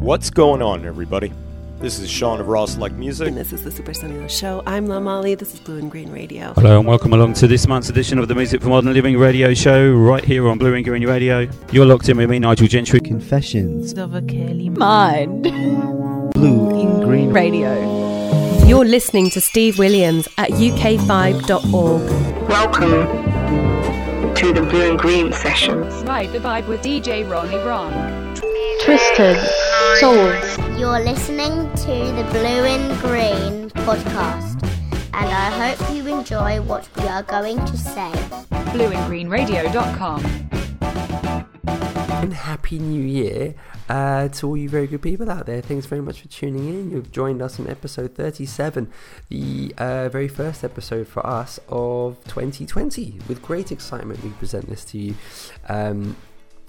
What's going on, everybody? This is Sean of Raw Select Music. And this is the Super Sonido Show. I'm La Molly. This is Blue and Green Radio. Hello and welcome along to this month's edition of the Music for Modern Living radio show, right here on Blue and Green Radio. You're locked in with me, Nigel Gentry. Confessions of a Curly Mind. Blue in Green Radio. You're listening to Steve Williams at uk5.org. Welcome to the Blue and Green sessions. Ride the vibe with DJ Ronnie Ron. Twisted Souls. You're listening to the Blue and Green podcast, and I hope you enjoy what we are going to say. BlueandGreenRadio.com. And happy new year uh, to all you very good people out there. Thanks very much for tuning in. You've joined us in episode 37, the uh, very first episode for us of 2020. With great excitement, we present this to you. Um,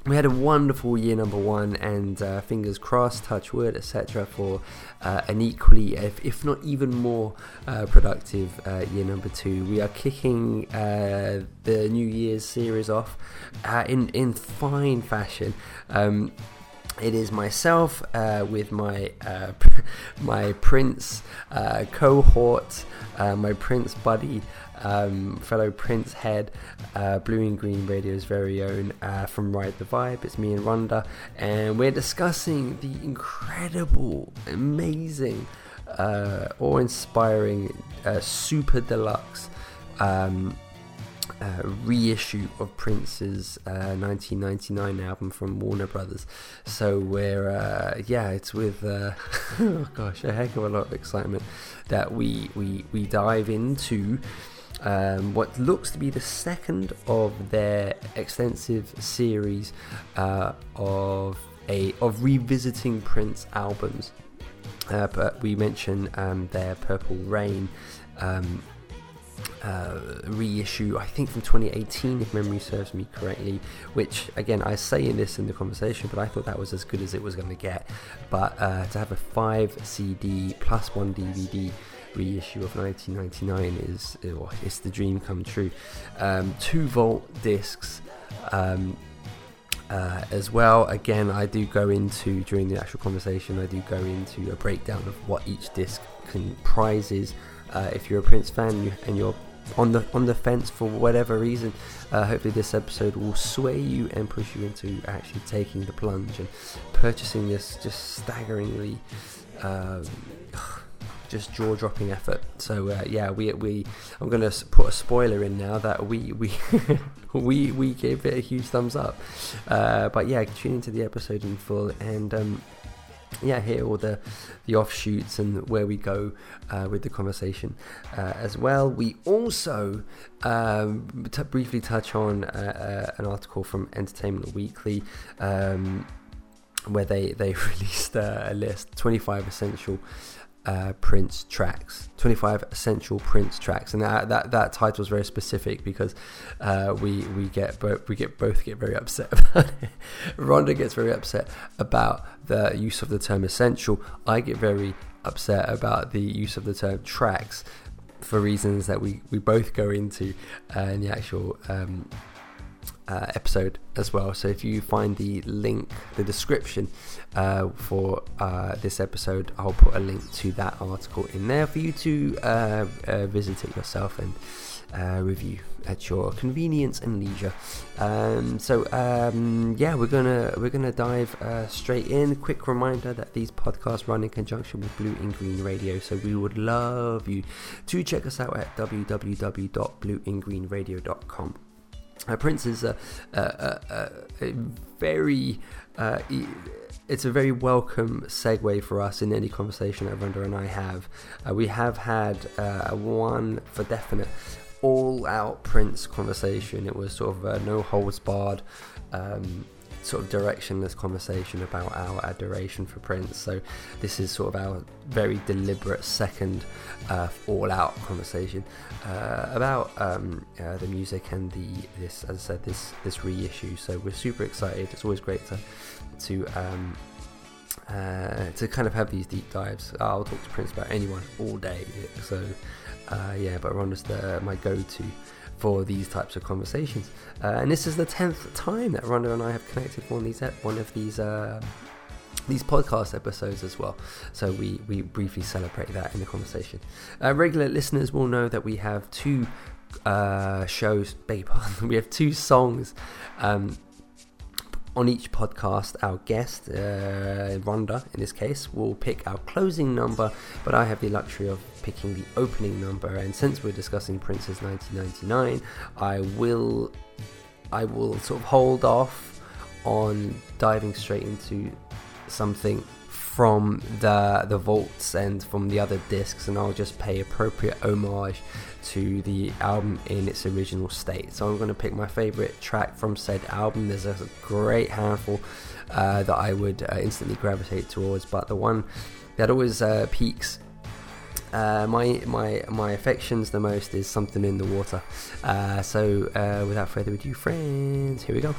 we had a wonderful year number one, and uh, fingers crossed, touch wood, etc., for uh, an equally, if, if, not even more, uh, productive uh, year number two. We are kicking uh, the New Year's series off uh, in in fine fashion. Um, it is myself with my my Prince cohort, my Prince buddy um, fellow Prince Head, uh, Blue and Green Radio's very own uh, from Ride the Vibe. It's me and Rhonda, and we're discussing the incredible, amazing, uh, awe-inspiring, uh, super deluxe. Um, uh, reissue of Prince's uh, 1999 album from Warner Brothers. So we're uh, yeah, it's with uh, oh gosh, a heck of a lot of excitement that we we we dive into um, what looks to be the second of their extensive series uh, of a of revisiting Prince albums. Uh, but we mentioned um, their Purple Rain um, uh, reissue, I think from 2018, if memory serves me correctly. Which, again, I say in this in the conversation, but I thought that was as good as it was going to get. But uh, to have a five CD plus one DVD reissue of 1999 is oh, it's the dream come true. Um, two vault discs. Um, uh, as well, again, I do go into during the actual conversation. I do go into a breakdown of what each disc comprises. Uh, if you're a Prince fan and you're on the on the fence for whatever reason, uh, hopefully this episode will sway you and push you into actually taking the plunge and purchasing this just staggeringly um, just jaw dropping effort. So uh, yeah, we we I'm gonna put a spoiler in now that we we we we gave it a huge thumbs up. Uh, but yeah, tune into the episode in full and. Um, yeah, hear all the the offshoots and where we go uh, with the conversation uh, as well. We also um, t- briefly touch on uh, uh an article from Entertainment Weekly. Um, where they, they released a list 25 essential uh, Prince tracks, 25 essential Prince tracks, and that that, that title is very specific because uh, we we get both we get both get very upset. Rhonda gets very upset about the use of the term essential. I get very upset about the use of the term tracks for reasons that we we both go into uh, in the actual um, uh, episode as well. So if you find the link, the description uh, for uh, this episode, I'll put a link to that article in there for you to uh, uh, visit it yourself and uh, review at your convenience and leisure. Um, so um, yeah, we're gonna we're gonna dive straight in. Quick reminder that these podcasts run in conjunction with Blue and Green Radio, so we would love you to check us out at www.blueandgreenradio.com. Uh, Prince is a, a, a, a very uh, it's a very welcome segue for us in any conversation that Rhonda and I have. Uh, we have had uh, one for definite all out Prince conversation. It was sort of a no holds barred. Um, sort of directionless conversation about our adoration for Prince. So this is sort of our very deliberate second uh, all-out conversation uh, about um, uh, the music and the this, as I said, this this reissue. So we're super excited. It's always great to to um, uh, to kind of have these deep dives. I'll talk to Prince about anyone all day. So uh, yeah, but Ron the my go-to for these types of conversations. Uh, and this is the tenth time that Rhonda and I have connected for one of these one of these uh, these podcast episodes as well. So we, we briefly celebrate that in the conversation. Uh, regular listeners will know that we have two uh, shows, pardon, we have two songs um, on each podcast. Our guest, uh, Rhonda, in this case, will pick our closing number, but I have the luxury of picking the opening number. And since we're discussing Prince's 1999, I will I will sort of hold off on diving straight into something from the the vaults and from the other discs and I'll just pay appropriate homage to the album in its original state. So I'm going to pick my favorite track from said album. There's a great handful uh, that I would uh, instantly gravitate towards, but the one that always uh, piques uh, my my my affections the most is something in the water. Uh, so uh, without further ado, friends, here we go.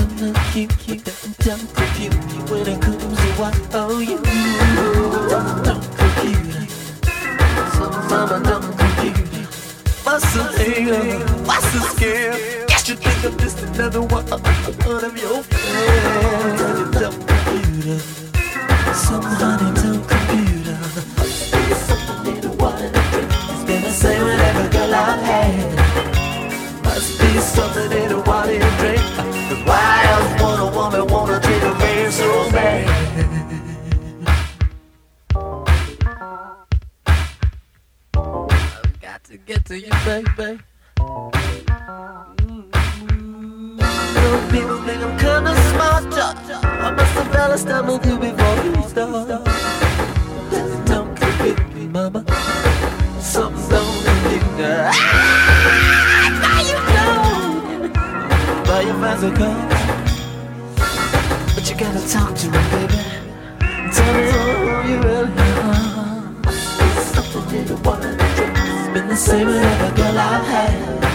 I'm kinda cute, cute, don't compute when it comes to what you don't. Some mama don't. What's the the? Guess you think I'm just another one of your friends. Computer. Computer. It's been the same with every girl I've had. Must be something in the water drink. Why else would a woman wanna treat a man so bad? I've got to get to you, baby. Mm-hmm. Some people kinda smart. I must have with you before. Don't me, mama. Buy your cup. But you gotta talk to me, baby. Tell me who you really are. Something in the water. It's been the same with every girl I've had.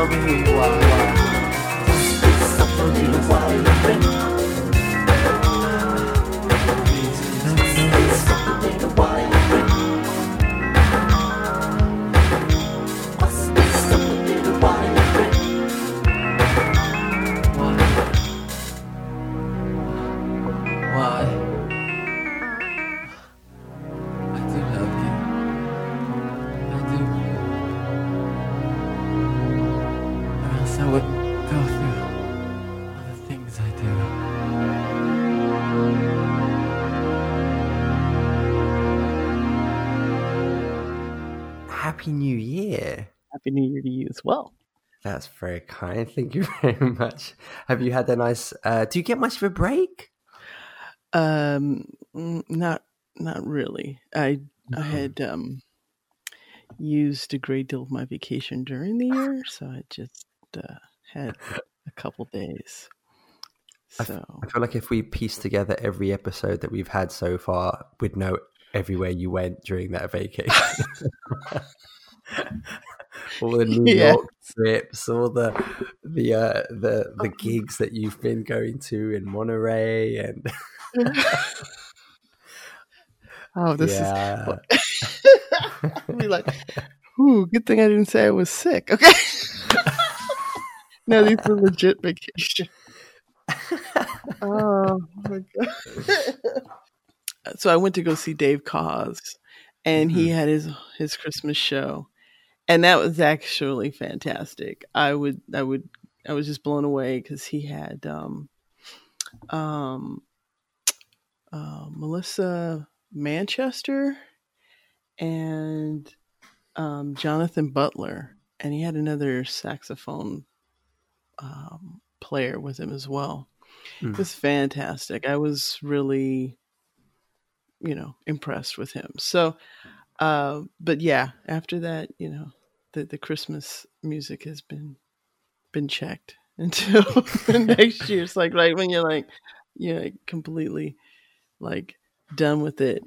Tell me. Why? Happy New Year. Happy New Year to you as well. That's very kind. Thank you very much. Have you had a nice? Uh, do you get much of a break? Um, not not really. I I had um used a great deal of my vacation during the year, so I just uh, had a couple days. So I feel like if we piece together every episode that we've had so far, we'd know everywhere you went during that vacation. all the New Yeah. York trips, all the the uh, the the gigs that you've been going to in Monterey, and oh, this yeah, is be like, ooh, good thing I didn't say I was sick. Okay. no, these are legit vacation. oh my god. so I went to go see Dave Koz and he had his his Christmas show. And that was actually fantastic. I would I would I was just blown away cuz he had um um uh, Melissa Manchester and um, Jonathan Butler, and he had another saxophone um, player with him as well. Mm. It was fantastic. I was really, you know, impressed with him. So, uh, but yeah, after that, you know, the the Christmas music has been been checked until the next year. It's like right when you're like, you're like completely like done with it.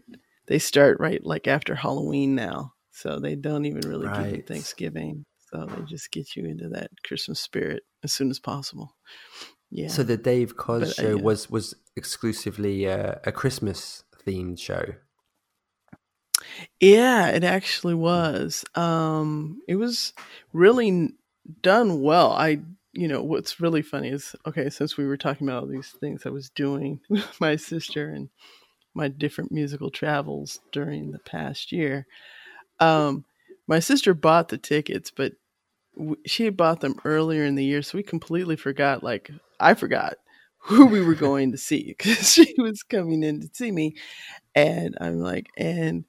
They start right like after Halloween now, so they don't even really give you Thanksgiving. So they just get you into that Christmas spirit as soon as possible. Yeah. So the Dave Koz But, uh, show yeah. was was exclusively uh, a Christmas themed show. Yeah, it actually was. Um, it was really done well. I, you know, what's really funny is okay, since we were talking about all these things I was doing with my sister and my different musical travels during the past year, um, my sister bought the tickets, but w- she had bought them earlier in the year, so we completely forgot. Like, I forgot who we were going to see because she was coming in to see me, and I'm like, and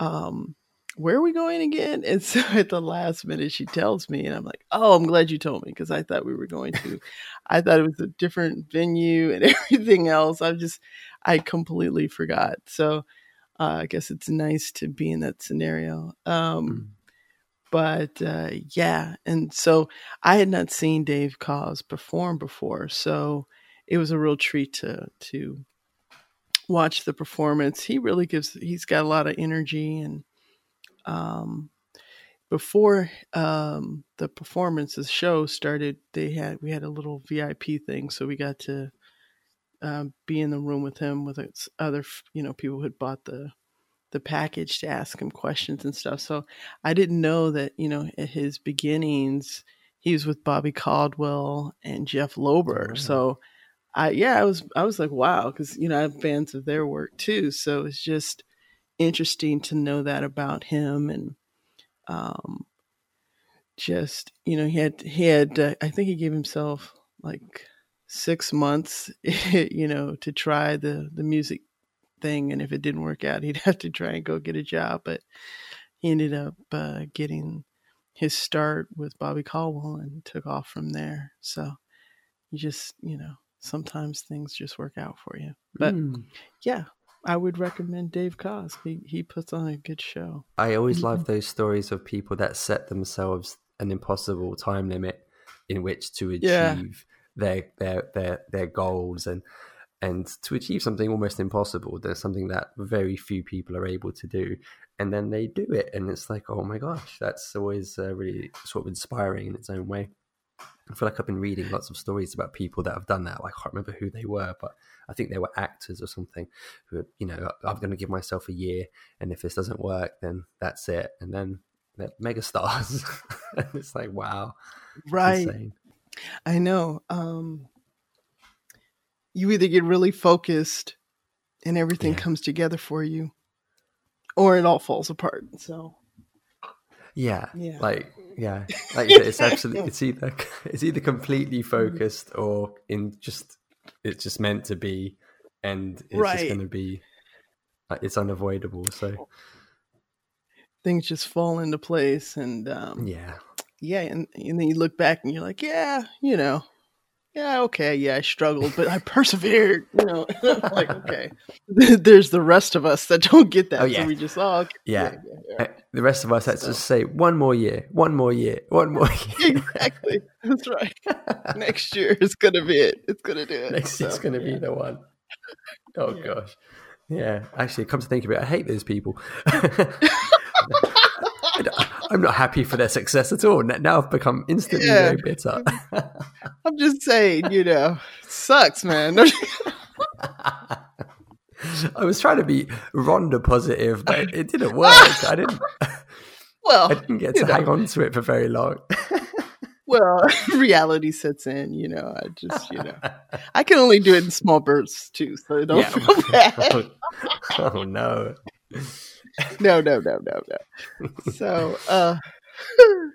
um, where are we going again? And so at the last minute, she tells me, and I'm like, oh, I'm glad you told me because I thought we were going to. I thought it was a different venue and everything else. I just, I completely forgot. So uh, I guess it's nice to be in that scenario. Um, but uh, yeah, and so I had not seen Dave Koz perform before, so it was a real treat to to watch the performance. He really gives. He's got a lot of energy, and um, before um, the performance, the show started, they had we had a little VIP thing, so we got to um, be in the room with him with other you know people who had bought the the package to ask him questions and stuff. So I didn't know that you know at his beginnings he was with Bobby Caldwell and Jeff Lorber. So I yeah I was I was like wow because you know I have fans of their work too. So it's just interesting to know that about him and um just you know he had he had uh, I think he gave himself like six months you know to try the the music thing and if it didn't work out he'd have to try and go get a job but he ended up uh, getting his start with Bobby Caldwell and took off from there so you just you know sometimes things just work out for you but Mm. yeah I would recommend Dave Koz he he puts on a good show I always love Mm-hmm. those stories of people that set themselves an impossible time limit in which to achieve Yeah. their their their their goals and and to achieve something almost impossible. There's something that very few people are able to do, and then they do it, and it's like, oh my gosh, that's always uh, really sort of inspiring in its own way. I feel like I've been reading lots of stories about people that have done that. I can't remember who they were, but I think they were actors or something. Who, you know, I'm going to give myself a year, and if this doesn't work, then that's it. And then they're mega stars. it's like, wow, right insane. I know. Um, you either get really focused and everything Yeah. comes together for you, or it all falls apart. So, Yeah, Yeah. like yeah, like said, it's absolutely it's either it's either completely focused or in just it's just meant to be, and it's just going to be it's unavoidable. So things just fall into place. And um, yeah, yeah, and, and then you look back and you're like, yeah, you know, yeah, okay, yeah, I struggled, but I persevered. You know, like okay, there's the rest of us that don't get that. Oh, yeah. So we just oh, okay, Yeah. yeah, yeah, Uh, The rest of us had to just say one more year, one more year, one more year. exactly. That's right. Next year is gonna be it. It's gonna do it. Next year's So, going to be the one. Oh Yeah. gosh. Yeah, actually, come to think of it, I hate those people. I'm not happy for their success at all. Now I've become instantly Yeah. very bitter. I'm just saying, you know, sucks, man. I was trying to be Rhonda positive, but it didn't work. I didn't. well, I didn't get to know. hang on to it for very long. well, reality sets in. You know, I just, you know, I can only do it in small bursts too. So don't Yeah. feel bad. oh no. no, no, no, no, no. So, uh,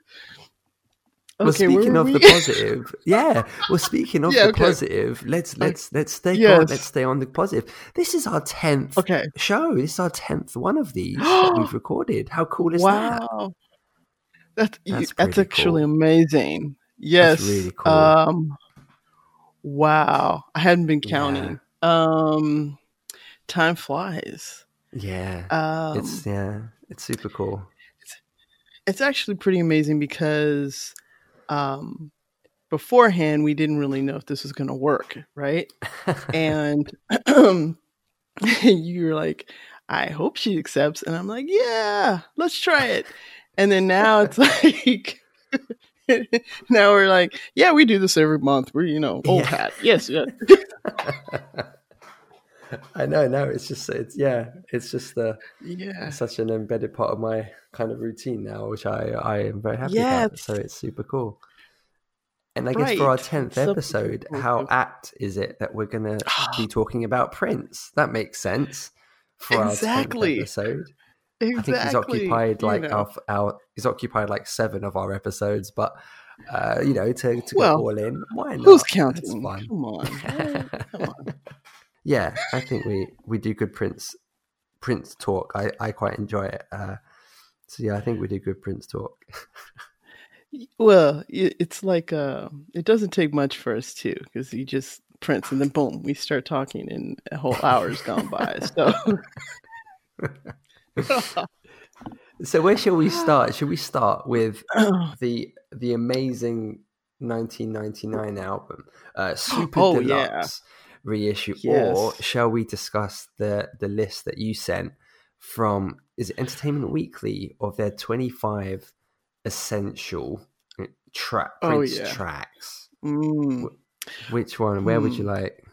Well, okay, where speaking of the positive, yeah. Well, speaking of Yeah, the okay. positive, let's let's let's stay on, let's stay on the positive. This is our tenth Okay. show. This is our tenth one of these that we've recorded. How cool is that? wow, that's you- That's that's, actually cool. amazing. Yes, really cool. Um, wow, I hadn't been counting. Um, time flies. Yeah, Um, it's yeah, it's super cool. it's actually pretty amazing because um beforehand we didn't really know if this was going to work right? And you're like i hope she accepts and i'm like yeah let's try it. And then now it's like now we're like yeah we do this every month. We're you know old Yeah. hat. Yes yeah I know, no, it's just it's yeah, it's just uh, yeah such an embedded part of my kind of routine now, which I I am very happy Yeah, about. So it's super cool. And I guess for our Right. tenth So- episode, how apt is it that we're gonna be talking about Prince? That makes sense for our Exactly. tenth episode. exactly I think he's occupied you like know. our, our he's occupied like seven of our episodes, but uh, you know, to to Well, go all in, why not? who's counting come on come on yeah, I think we we do good Prince Prince talk. I I quite enjoy it. Uh, so yeah, I think we do good Prince talk. Well, it's like uh, it doesn't take much for us too, because you just Prince, and then boom, we start talking, and a whole hour's gone by. So, So where shall we start? Should we start with the the amazing 1999 album, uh, Super Oh, yeah. Reissue, Yes. or shall we discuss the the list that you sent from is it Entertainment Weekly of their 25 essential track Oh, yeah. tracks? mm. Which one? Where would you Hmm. like?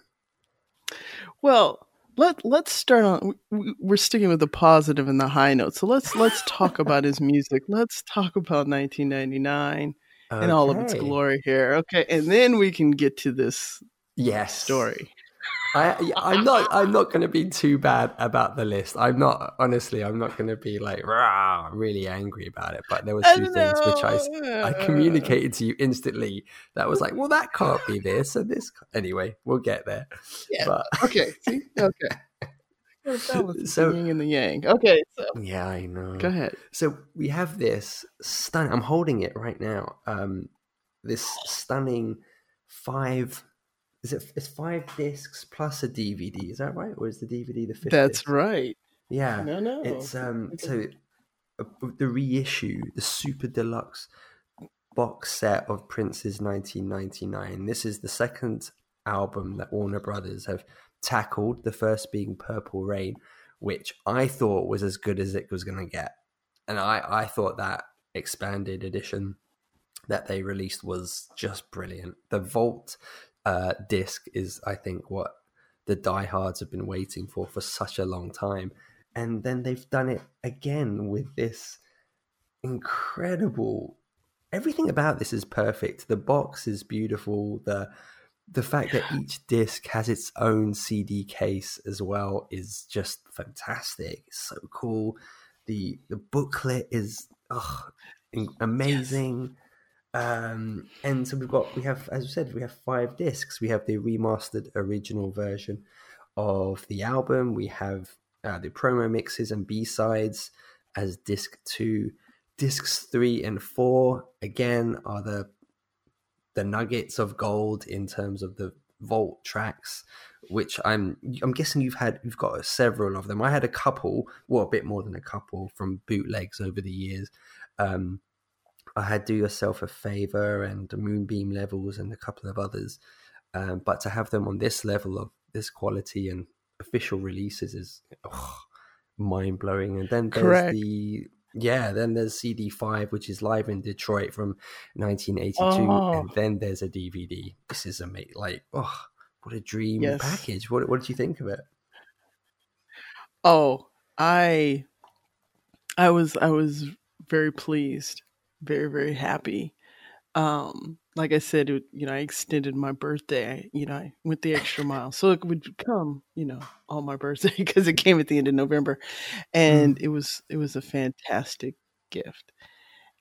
well, let let's start on. we- We're sticking with the positive and the high note, so let's let's talk about his music. Let's talk about 1999 and all of its glory here. Okay, and then we can get to this Yes. story. I, yeah, I'm not. I'm not going to be too bad about the list. I'm not. Honestly, I'm not going to be like rah, really angry about it. But there were I two things which I, s- know. I communicated to you instantly. That was like, well, that can't be this and this. Anyway, we'll get there. Yeah. But Okay. See. Okay. So- the yin and the yang. Okay. So yeah, I know. go ahead. So we have this stunning. I'm holding it right now. Um, this stunning five. Is it? It's five discs plus a DVD. Is that right, or is the DVD the fifth? That's disc? right. Yeah. No, no. It's um Okay. so uh, the reissue, the super deluxe box set of Prince's 1999. This is the second album that Warner Brothers have tackled. The first being Purple Rain, which I thought was as good as it was going to get, and I I thought that expanded edition that they released was just brilliant. The Vault uh, disc is, I think, what the diehards have been waiting for for such a long time, and then they've done it again with this incredible. Everything about this is perfect. The box is beautiful. The the fact that each disc has its own CD case as well is just fantastic. It's so cool. The the booklet is oh, amazing. Um, and so we've got we have as I said we have five discs. We have the remastered original version of the album. We have uh, the promo mixes and B sides as disc two. discs three and four again are the the nuggets of gold in terms of the vault tracks which i'm i'm guessing you've had you've got several of them i had a couple well a bit more than a couple from bootlegs over the years um i had do yourself a favor and moonbeam levels and a couple of others um, but to have them on this level of this quality and official releases is oh, mind blowing. And then there's Correct. the yeah, then there's CD5, which is live in Detroit from 1982, Oh. and then there's a DVD. This is amazing. Like, oh, what a dream Yes. package! What what did you think of it? Oh, I I was I was very pleased, very very happy. Um like I said, it, you know, I extended my birthday. You know, I went the extra mile, so it would come, you know, on my birthday because it came at the end of November, and it was it was a fantastic gift,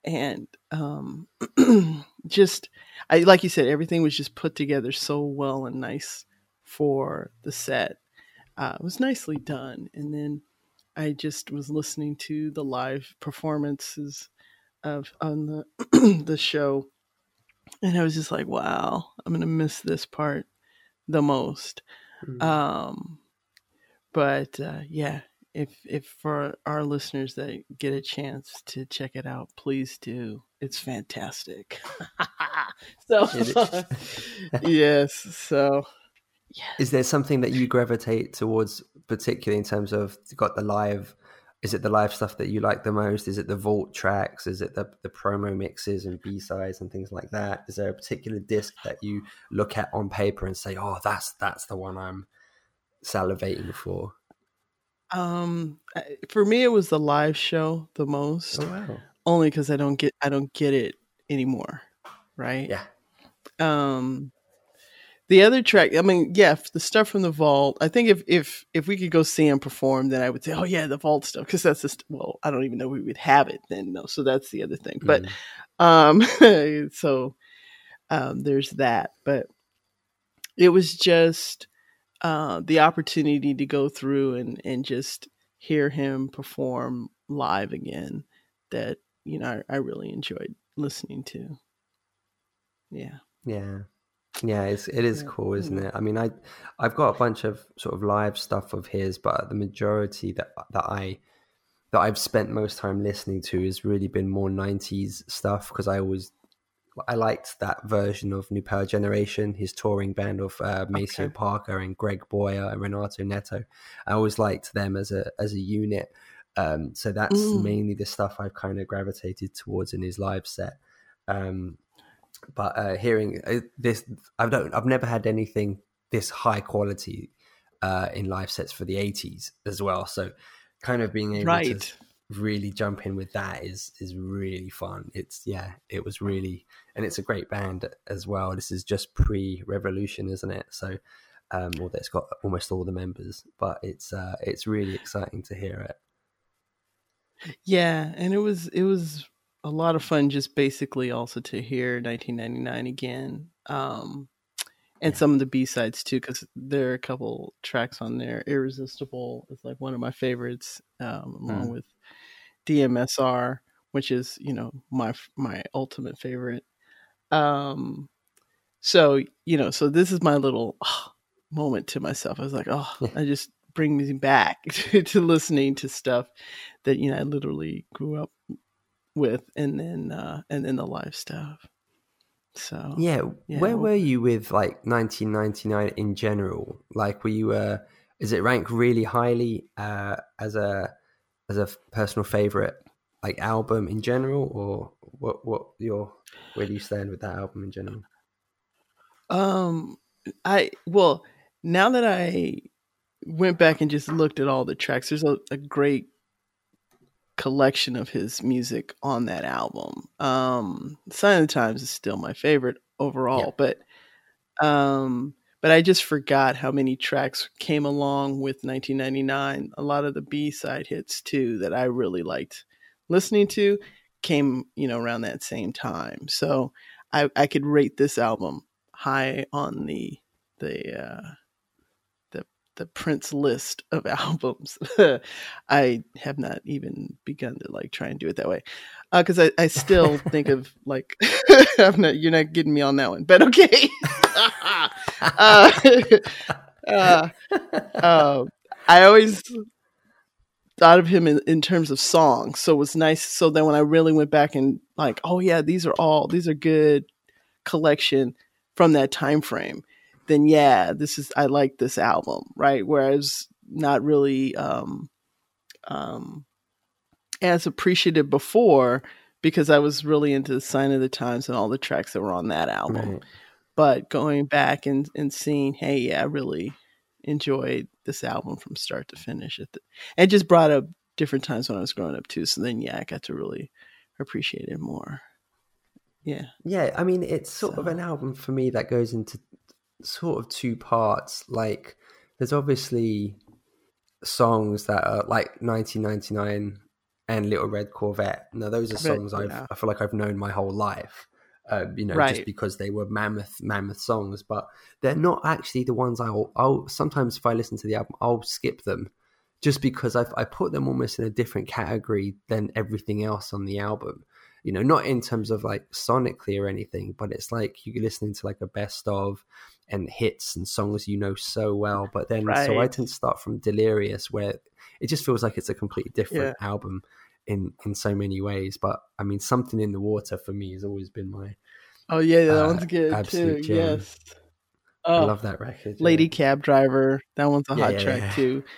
and um, just I like you said, everything was just put together so well and nice for the set. Uh, it was nicely done, and then I just was listening to the live performances of on the the show and I was just like, wow, I'm gonna miss this part the most. Mm. Um, but uh, yeah, if if for our listeners that get a chance to check it out, please do. It's fantastic. so yes, so yeah Is there something that you gravitate towards, particularly in terms of got the live? Is it the live stuff that you like the most? Is it the vault tracks? Is it the, the promo mixes and B sides and things like that? Is there a particular disc that you look at on paper and say, "Oh, that's that's the one I'm salivating for"? um, for me, it was the live show the most. Oh wow! only because I don't get I don't get it anymore, right? Yeah. Um, the other track, I mean, yeah, the stuff from the vault. I think if if if we could go see him perform, then I would say, oh yeah, the vault stuff, because that's just well, I don't even know we would have it then. No, so that's the other thing. But Mm. um, so um, there's that. But it was just uh, the opportunity to go through and and just hear him perform live again that you know I, I really enjoyed listening to. Yeah. Yeah. Yeah, it's it is cool, isn't Mm. it? I mean, I I've got a bunch of sort of live stuff of his, but the majority that that I that I've spent most time listening to has really been more '90s stuff because I always I liked that version of New Power Generation, his touring band of uh, Maceo Okay. Parker and Greg Boyer and Renato Neto. I always liked them as a as a unit. Um, so that's Mm. mainly the stuff I've kind of gravitated towards in his live set. Um, but uh, hearing uh, this, I don't, I've never had anything this high quality uh, in live sets for the '80s as well. So, kind of being able Right. to really jump in with that is is really fun. It's yeah, it was really, and it's a great band as well. This is just pre-Revolution, isn't it? So, um, although it's got almost all the members, but it's uh, it's really exciting to hear it. Yeah, and it was it was a lot of fun just basically also to hear 1999 again. Um and some of the B-sides too cuz there are a couple tracks on there. Irresistible is like one of my favorites um along Mm. with DMSR, which is, you know, my my ultimate favorite. Um so, you know, so this is my little ah, moment to myself. I was like, "Oh, I just bring me back to, to listening to stuff that you know I literally grew up with, and then uh, and then the live stuff. So Yeah, yeah, where well- were you with like 1999 in general? Like, were you uh, is it ranked really highly uh, as a as a personal favorite like album in general, or what? What your where do you stand with that album in general? Um, I well now that I went back and just looked at all the tracks, there's a, a great collection of his music on that album. Um, Sign of the Times is still my favorite overall, but um, but I just forgot how many tracks came along with 1999. A lot of the B side hits too that I really liked listening to came you know around that same time. So I I could rate this album high on the the uh, the Prince list of albums. I have not even begun to like try and do it that way because uh, I, I still think of like I'm not you're not getting me on that one, but okay. uh, uh, uh, I always thought of him in, in terms of songs, so it was nice. So then when I really went back and like, oh yeah, these are all these are good collection from that time frame. Then yeah, this is I like this album, right? Whereas not really um, um, as appreciative before because I was really into the Sign of the Times and all the tracks that were on that album. Right. But going back and, and seeing, hey, yeah, I really enjoyed this album from start to finish. It and just brought up different times when I was growing up too. So then, yeah, I got to really appreciate it more. Yeah, yeah. I mean, it's sort so. of an album for me that goes into sort of two parts. Like, there's obviously songs that are like 1999 and Little Red Corvette. Now, those are songs I've, yeah. I feel like I've known my whole life. Uh, you know, right. just because they were mammoth, mammoth songs, but they're not actually the ones I'll, I'll sometimes if I listen to the album, I'll skip them just because I've, I put them almost in a different category than everything else on the album. You know, not in terms of like sonically or anything, but it's like you're listening to like a best of and hits and songs you know so well. But then, right. so I tend to start from Delirious, where it just feels like it's a completely different yeah. album in in so many ways. But I mean, something in the water for me has always been my oh yeah, that uh, one's good too. Gem. Yes, oh, I love that record. Yeah. Lady Cab Driver, that one's a yeah, hot track too.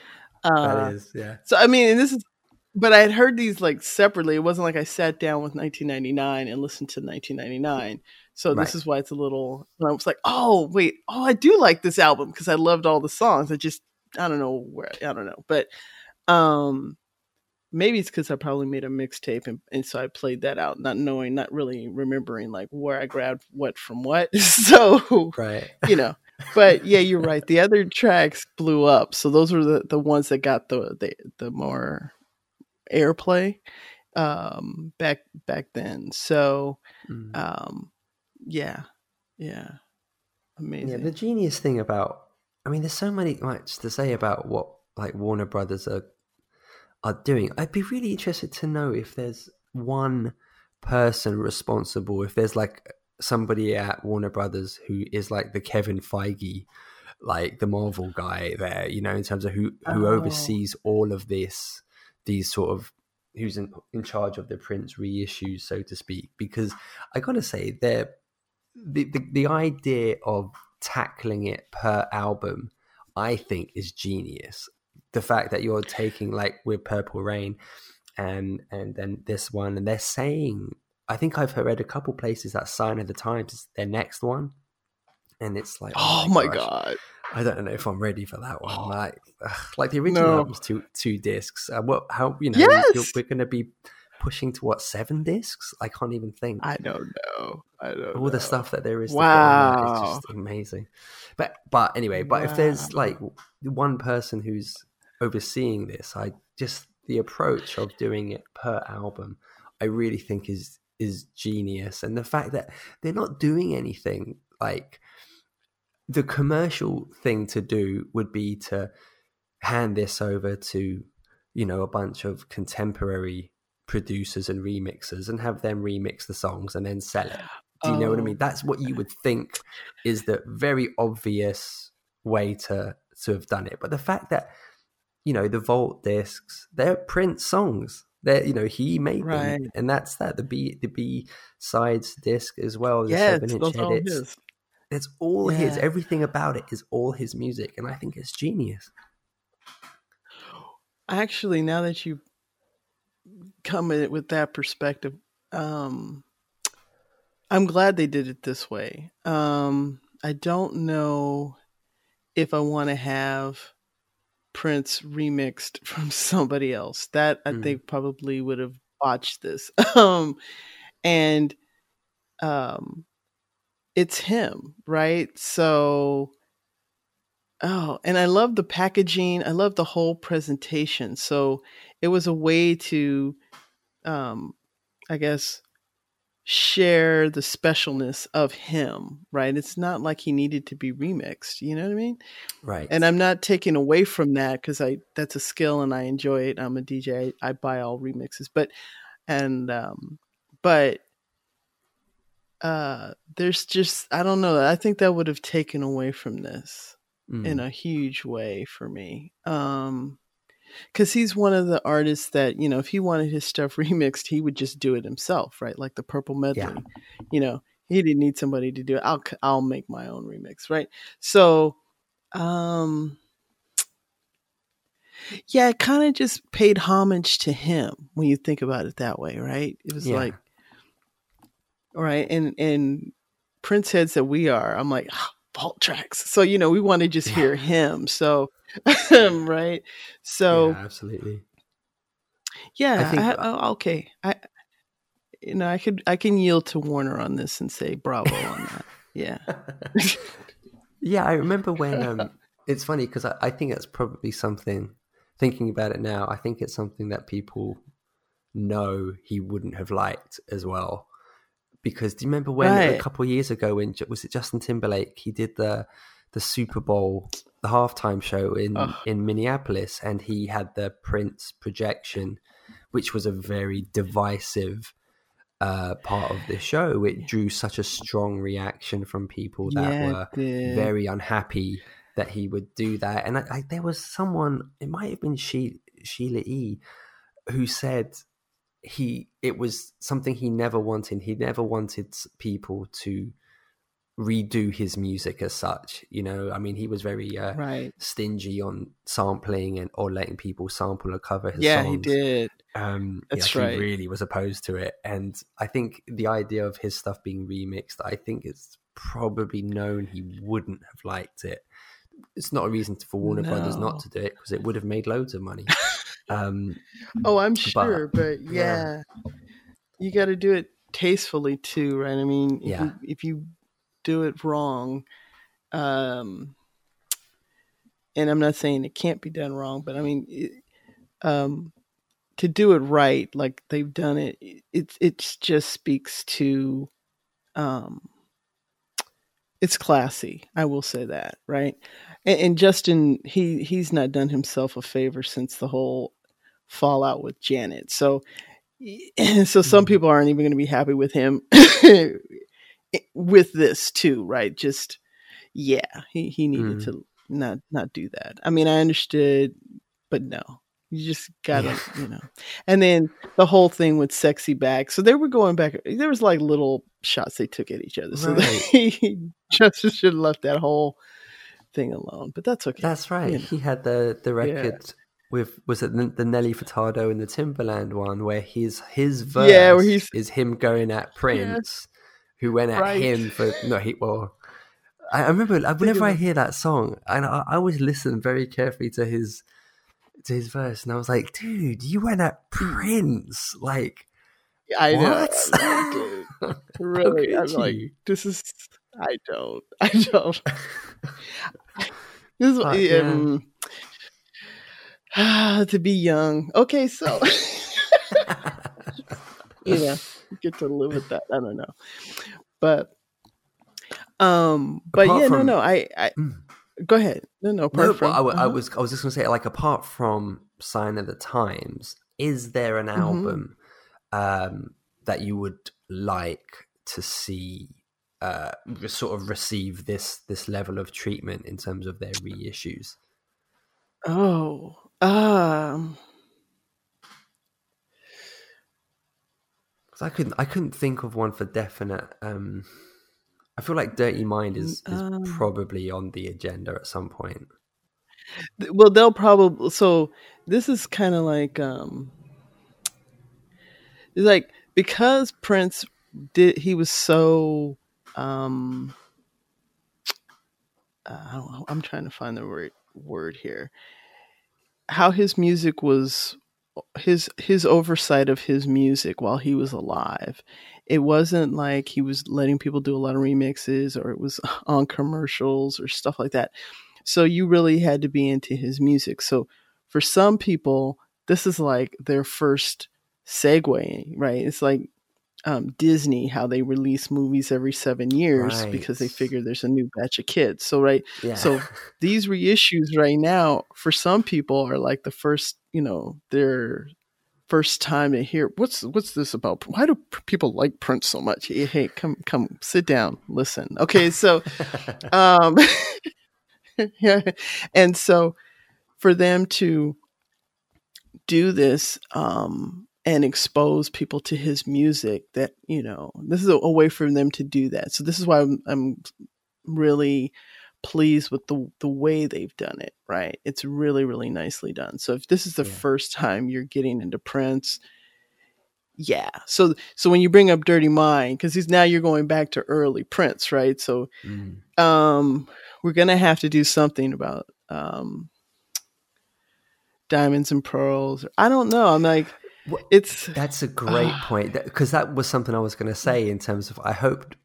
Uh, that is, yeah. So I mean, and this is, but I had heard these like separately. It wasn't like I sat down with 1999 and listened to 1999. So right. this is why it's a little. I was like, oh wait, oh I do like this album because I loved all the songs. I just I don't know where I don't know, but um maybe it's because I probably made a mixtape and, and so I played that out, not knowing, not really remembering like where I grabbed what from what. so, right, you know. But yeah, you're right. The other tracks blew up, so those were the the ones that got the the, the more airplay um back back then. So, mm. um, yeah, yeah, amazing. Yeah, the genius thing about, I mean, there's so many much to say about what like Warner Brothers are are doing. I'd be really interested to know if there's one person responsible, if there's like somebody at Warner Brothers who is like the Kevin Feige, like the Marvel guy there, you know, in terms of who who oh. oversees all of this, these sort of who's in, in charge of the Prince reissues, so to speak. Because I gotta say, they're the, the the idea of tackling it per album, I think, is genius the fact that you're taking like with Purple Rain and and then this one and they're saying I think I've read a couple places that Sign of the Times is their next one. And it's like Oh, oh my gosh, god. I don't know if I'm ready for that one. Like, ugh, like the original no. album's two two discs. Uh, what? How you know? Yes! We're going to be pushing to what seven discs? I can't even think. I don't know. I don't. All know. the stuff that there is. Wow, it's just amazing. But but anyway, but wow. if there's like one person who's overseeing this. I just the approach of doing it per album, I really think is is genius, and the fact that they're not doing anything like the commercial thing to do would be to hand this over to you know a bunch of contemporary producers and remixers and have them remix the songs and then sell it. Do you know what I mean? Oh. That's what you would think is the very obvious way to to have done it. But the fact that you know the vault discs they're Prince songs they're you know he made right. them and that's that the b the b sides disc as well the yeah, seven inch edits it's all yeah. his everything about it is all his music and i think it's genius actually now that you come in with that perspective um i'm glad they did it this way um i don't know if i want to have Prince remixed from somebody else. That I mm. think probably would have botched this. um, and um, it's him, right? So, oh, and I love the packaging. I love the whole presentation. So it was a way to, um, I guess, share the specialness of him, right? It's not like he needed to be remixed, you know what I mean? Right. And I'm not taking away from that because I that's a skill and I enjoy it. I'm a DJ. I, I buy all remixes, but and um, but uh, there's just I don't know. I think that would have taken away from this Mm. in a huge way for me. Um, because he's one of the artists that you know if he wanted his stuff remixed he would just do it himself right like the purple medley Yeah. you know he didn't need somebody to do it i'll i'll make my own remix right so um yeah it kind of just paid homage to him when you think about it that way right it was Yeah. like all right and and prince heads that we are i'm like vault tracks so you know we want to just hear him so right so yeah, absolutely. yeah, I think- I, oh, okay. I, you know, I could I can yield to Warner on this and say bravo on that. Yeah, Yeah, I remember when. Um, it's funny because I, I think it's probably something. Thinking about it now, I think it's something that people know he wouldn't have liked as well. Because do you remember when a couple of years ago, when was it Justin Timberlake? He did the the Super Bowl, the halftime show in Ugh. in Minneapolis, and he had the Prince projection, which was a very divisive uh, part of the show. It drew such a strong reaction from people that Yeah, were very unhappy that he would do that. And I, I, there was someone, it might have been she, Sheila E, who said he it was something he never wanted. He never wanted people to redo his music as such. You know, I mean, he was very uh, right. stingy on sampling and or letting people sample or cover his Yeah, songs. he did. Um, That's yeah, right. He really was opposed to it, and I think the idea of his stuff being remixed, I think it's probably known he wouldn't have liked it. It's not a reason for Warner Brothers not to do it because it would have made loads of money. um, Oh, I'm But- sure, but, yeah, you got to do it tastefully too, right? I mean, if, Yeah. you, if you do it wrong, um, and I'm not saying it can't be done wrong, but I mean, it, um, to do it right, like they've done it, it it just speaks to, um, it's classy. I will say that, right? And, and Justin, he he's not done himself a favor since the whole fallout with Janet. So, so some people aren't even going to be happy with him with this too, right? Just yeah, he he needed Mm. to not not do that. I mean, I understood, but no. You just gotta, you know. And then the whole thing with sexy back. So they were going back. There was like little shots they took at each other. So Right. he just should have left that whole thing alone. But that's okay. that's right. you know. He had the the Yeah. record with was it the, the Nelly Furtado and the Timbaland one where his his verse Yeah, where he's- is him going at Prince, who went at Right. him for no he well. I remember whenever I hear that song, and I, I always listen very carefully to his to his verse, and I was like, "Dude, you went at Prince!" Like, I know. What? I'm like, really, I'm like, this is. I don't. I don't. this is um, ah, to be young. Okay, so you know, get to live with that. I don't know, but um, but Apart yeah, from- no, no. I, I Mm. Go ahead. No, no. No, from, I, w- I uh-huh. was I was just gonna say, like, apart from Sign of the Times, is there an Mm-hmm. album um, that you would like to see? Uh, sort of receive this this level of treatment in terms of their reissues. Oh, um, I couldn't I couldn't think of one for definite. Um, I feel like Dirty Mind is, is Um. probably on the agenda at some point. well, they'll probably. So this is kind of like, um, it's like because Prince did, he was so, um, uh, I don't know, I'm trying to find the right word here. How his music was his his oversight of his music while he was alive. It wasn't like he was letting people do a lot of remixes or it was on commercials or stuff like that. So you really had to be into his music. So for some people, this is like their first segue, right? It's like um, Disney how they release movies every seven years because they figure there's a new batch of kids. So right, Yeah. so these reissues right now for some people are like the first, you know, their first time to hear what's what's this about? Why do people like Prince so much? Hey, hey, come come sit down, listen. Okay, so um yeah, and so for them to do this um and expose people to his music that you know this is a, a way for them to do that. So this is why i'm, I'm really pleased with the the way they've done it right? It's really really nicely done. So if this is the Yeah. first time you're getting into prince yeah. So so when you bring up dirty mind because he's now you're going back to early prince right? So Mm. um we're gonna have to do something about um diamonds and pearls. I don't know. I'm like it's That's a great point because that was something I was going to say in terms of I hoped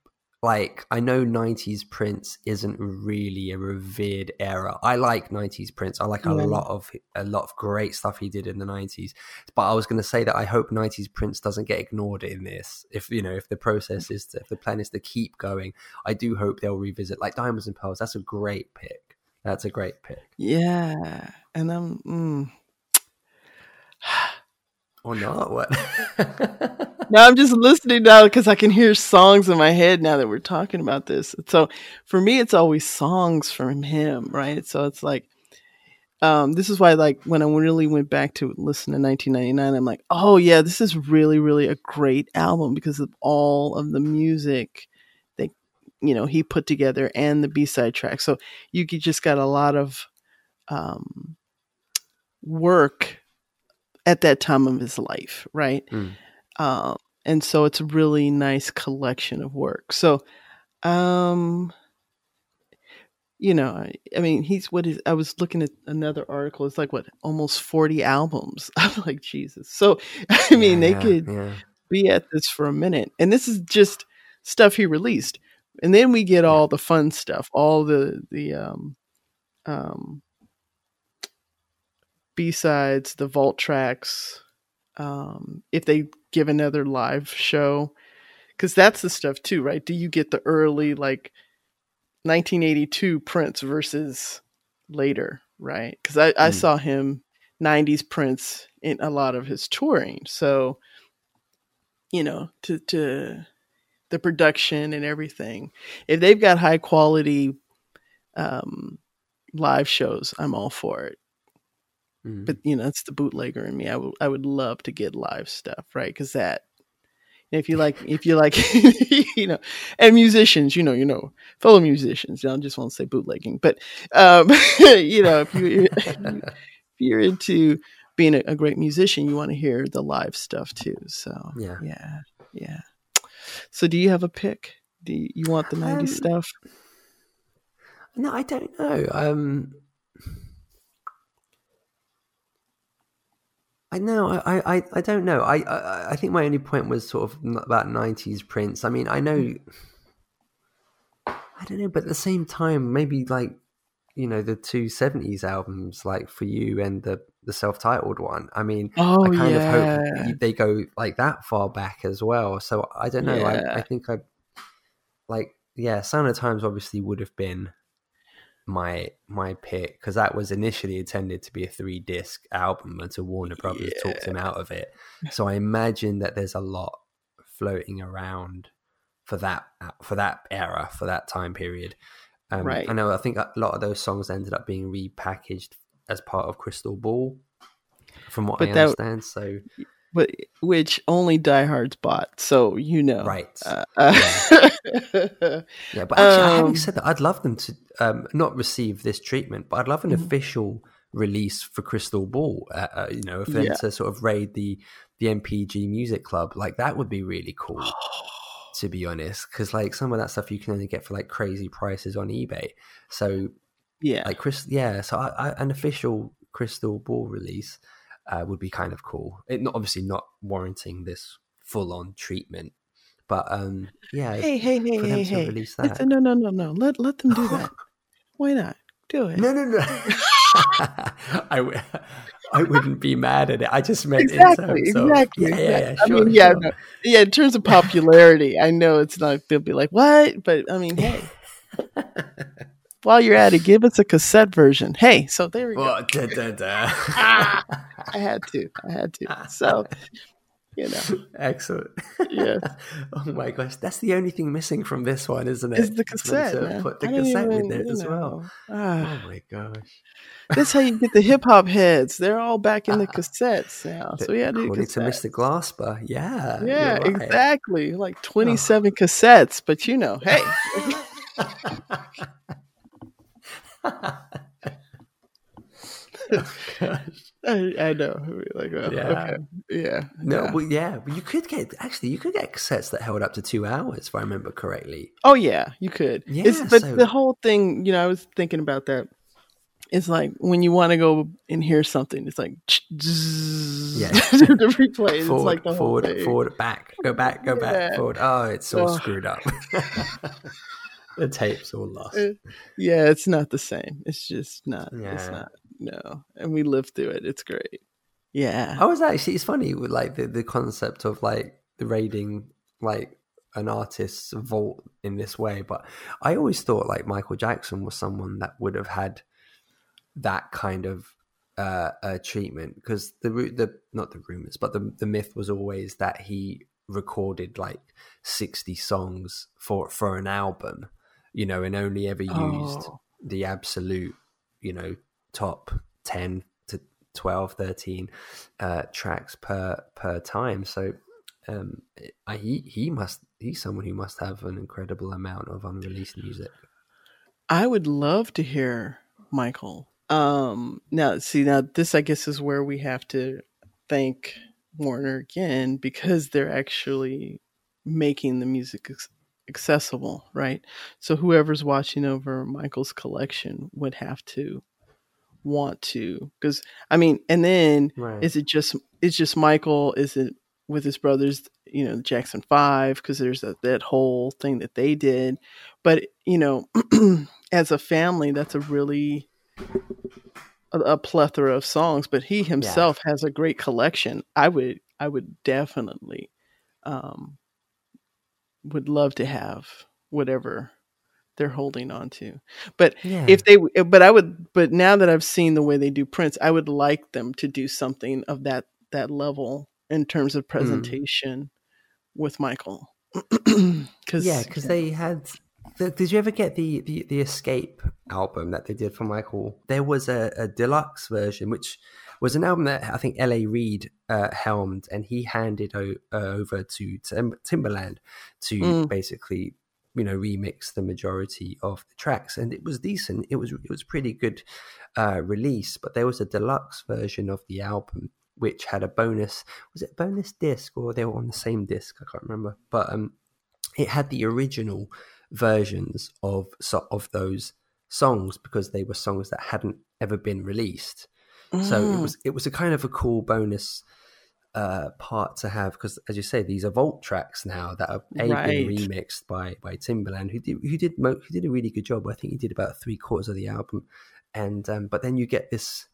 like I know 90s Prince isn't really a revered era. I like 90s Prince. I like a Yeah. lot of a lot of great stuff he did in the 90s. But I was going to say that I hope 90s Prince doesn't get ignored in this. If you know, if the process is to, if the plan is to keep going, I do hope they'll revisit like Diamonds and Pearls. That's a great pick. That's a great pick. yeah and i'm mm. Or not? What? now i'm just listening now because i can hear songs in my head now that we're talking about this so for me it's always songs from him right so it's like um, this is why like when i really went back to listen to 1999 i'm like oh yeah this is really really a great album because of all of the music that you know he put together and the b-side track so you just got a lot of um, work at that time of his life right Mm. um, and so it's a really nice collection of work. So, um, you know, I, I mean, he's what is? I was looking at another article. It's like what almost forty albums. I'm like Jesus. So, I mean, they Yeah, could yeah. be at this for a minute, and this is just stuff he released, and then we get all the fun stuff, all the the um, um, B sides, the vault tracks. Um, if they give another live show, because that's the stuff too, right? Do you get the early like 1982 Prince versus later, right? Because I, I Mm. saw him 90s Prince in a lot of his touring, so you know to to the production and everything. If they've got high quality um, live shows, I'm all for it Mm. but you know it's the bootlegger in me i would i would love to get live stuff right because that if you like if you like you know and musicians you know you know fellow musicians i just won't say bootlegging but um you know if you if you're into being a, a great musician you want to hear the live stuff too so Yeah. yeah yeah so do you have a pick do you, you want the 90s Um, stuff No, I don't know. Um, I know. I, I, I don't know. I, I, I think my only point was sort of about '90s Prince. I mean, I know. Mm. I don't know, but at the same time, maybe like you know the two '70s albums, like for you and the the self-titled one. I mean, oh I kind yeah of hope they go like that far back as well. So I don't know. I, I think I like yeah. Sign of Times obviously would have been my my pick because that was initially intended to be a three disc album until Warner Brothers talked him out of it. So I imagine that there's a lot floating around for that for that era for that time period. Um, Right. I know. I think a lot of those songs ended up being repackaged as part of Crystal Ball, from what But I that- understand. So but which only diehards bought so you know Right. uh, uh, Yeah, but actually, having Um, said that, I'd love them to um, not receive this treatment, but I'd love an Mhm. official release for Crystal Ball. Uh, uh, you know, for them Yeah. to sort of raid the the NPG Music Club, like that would be really cool. to be honest, because like some of that stuff you can only get for like crazy prices on eBay. So yeah like Chris, yeah. So I, I, an official Crystal Ball release uh, would be kind of cool. It not obviously not warranting this full on treatment, but um, yeah. hey hey hey for them hey to hey release that. no no no no let let them do that why not do it No, no, no. I, w- I wouldn't be mad at it. I just meant exactly, in terms of, exactly. yeah, yeah, yeah, I sure, mean, yeah, sure. no, yeah. In terms of popularity, I know it's not. They'll be like, "What?" But I mean, hey, while you're at it, give us a cassette version. Hey, so there we go. Well, da, da, da. Ah, I had to. I had to. So, you know, Excellent. yeah, oh my gosh, that's the only thing missing from this one, isn't it? it's the cassette. to Man. Put the cassette even, in there as well. know, ah. Oh my gosh. That's how you get the hip hop heads. They're all back in the cassettes now. So yeah, do According to. Mr. Glasper, yeah. Yeah, right. exactly. Like 27 cassettes, but you know, hey. I, I know. Like, uh, Yeah. okay. Yeah. No, yeah. well, yeah, but you could get actually you could get cassettes that held up to two hours, if I remember correctly. Oh yeah, you could. It's, Yeah, but so- the whole thing, you know, I was thinking about that. It's like when you want to go and hear something, it's like Yeah. the replay. It's forward, like the whole forward, thing. forward, back, go back, go back, forward. Oh, it's all Oh. screwed up. the tape's all lost. Uh, yeah, it's not the same. It's just not. It's not. No, and we lived through it. It's great. Yeah. I was actually it's funny with like the, the concept of like the raiding like an artist's vault in this way, but I always thought like Michael Jackson was someone that would have had that kind of uh, uh treatment because the the not the rumors, but the the myth was always that he recorded like sixty songs for for an album, you know, and only ever used Oh. the absolute, you know, top 10 to 12, 13 uh, tracks per per time. So um, I, he he must he's someone who must have an incredible amount of unreleased music. I would love to hear Michael. Um now see now this I guess is where we have to thank Warner again because they're actually making the music accessible, right? So whoever's watching over Michael's collection would have to want to cuz I mean and then Right. is it just it's just Michael is it with his brothers you know Jackson 5 because there's that that whole thing that they did but you know as a family that's a really a, a plethora of songs but he himself has a great collection i would i would definitely um would love to have whatever they're holding on to but Yeah. if they eh, but i would but now that i've seen the way they do Prince, i would like them to do something of that that level in terms of mm. presentation with michael because yeah, because they had. The, did you ever get the, the the Xscape album that they did for Michael? There was a, a deluxe version, which was an album that I think L.A. Reid uh, helmed, and he handed o- uh, over to Tim- Timbaland to Mm. basically, you know, remix the majority of the tracks, and it was decent. It was it was pretty good uh, release, but there was a deluxe version of the album which had a bonus. Was it bonus disc or they were on the same disc? I can't remember, but um, it had the original versions of of those songs because they were songs that hadn't ever been released. So it Mm. was it was a kind of a cool bonus uh, part to have because, as you say, these are vault tracks now that are a, Right. been remixed by by Timbaland, who did who did mo- who did a really good job. I think he did about three quarters of the album, and um, but then you get this.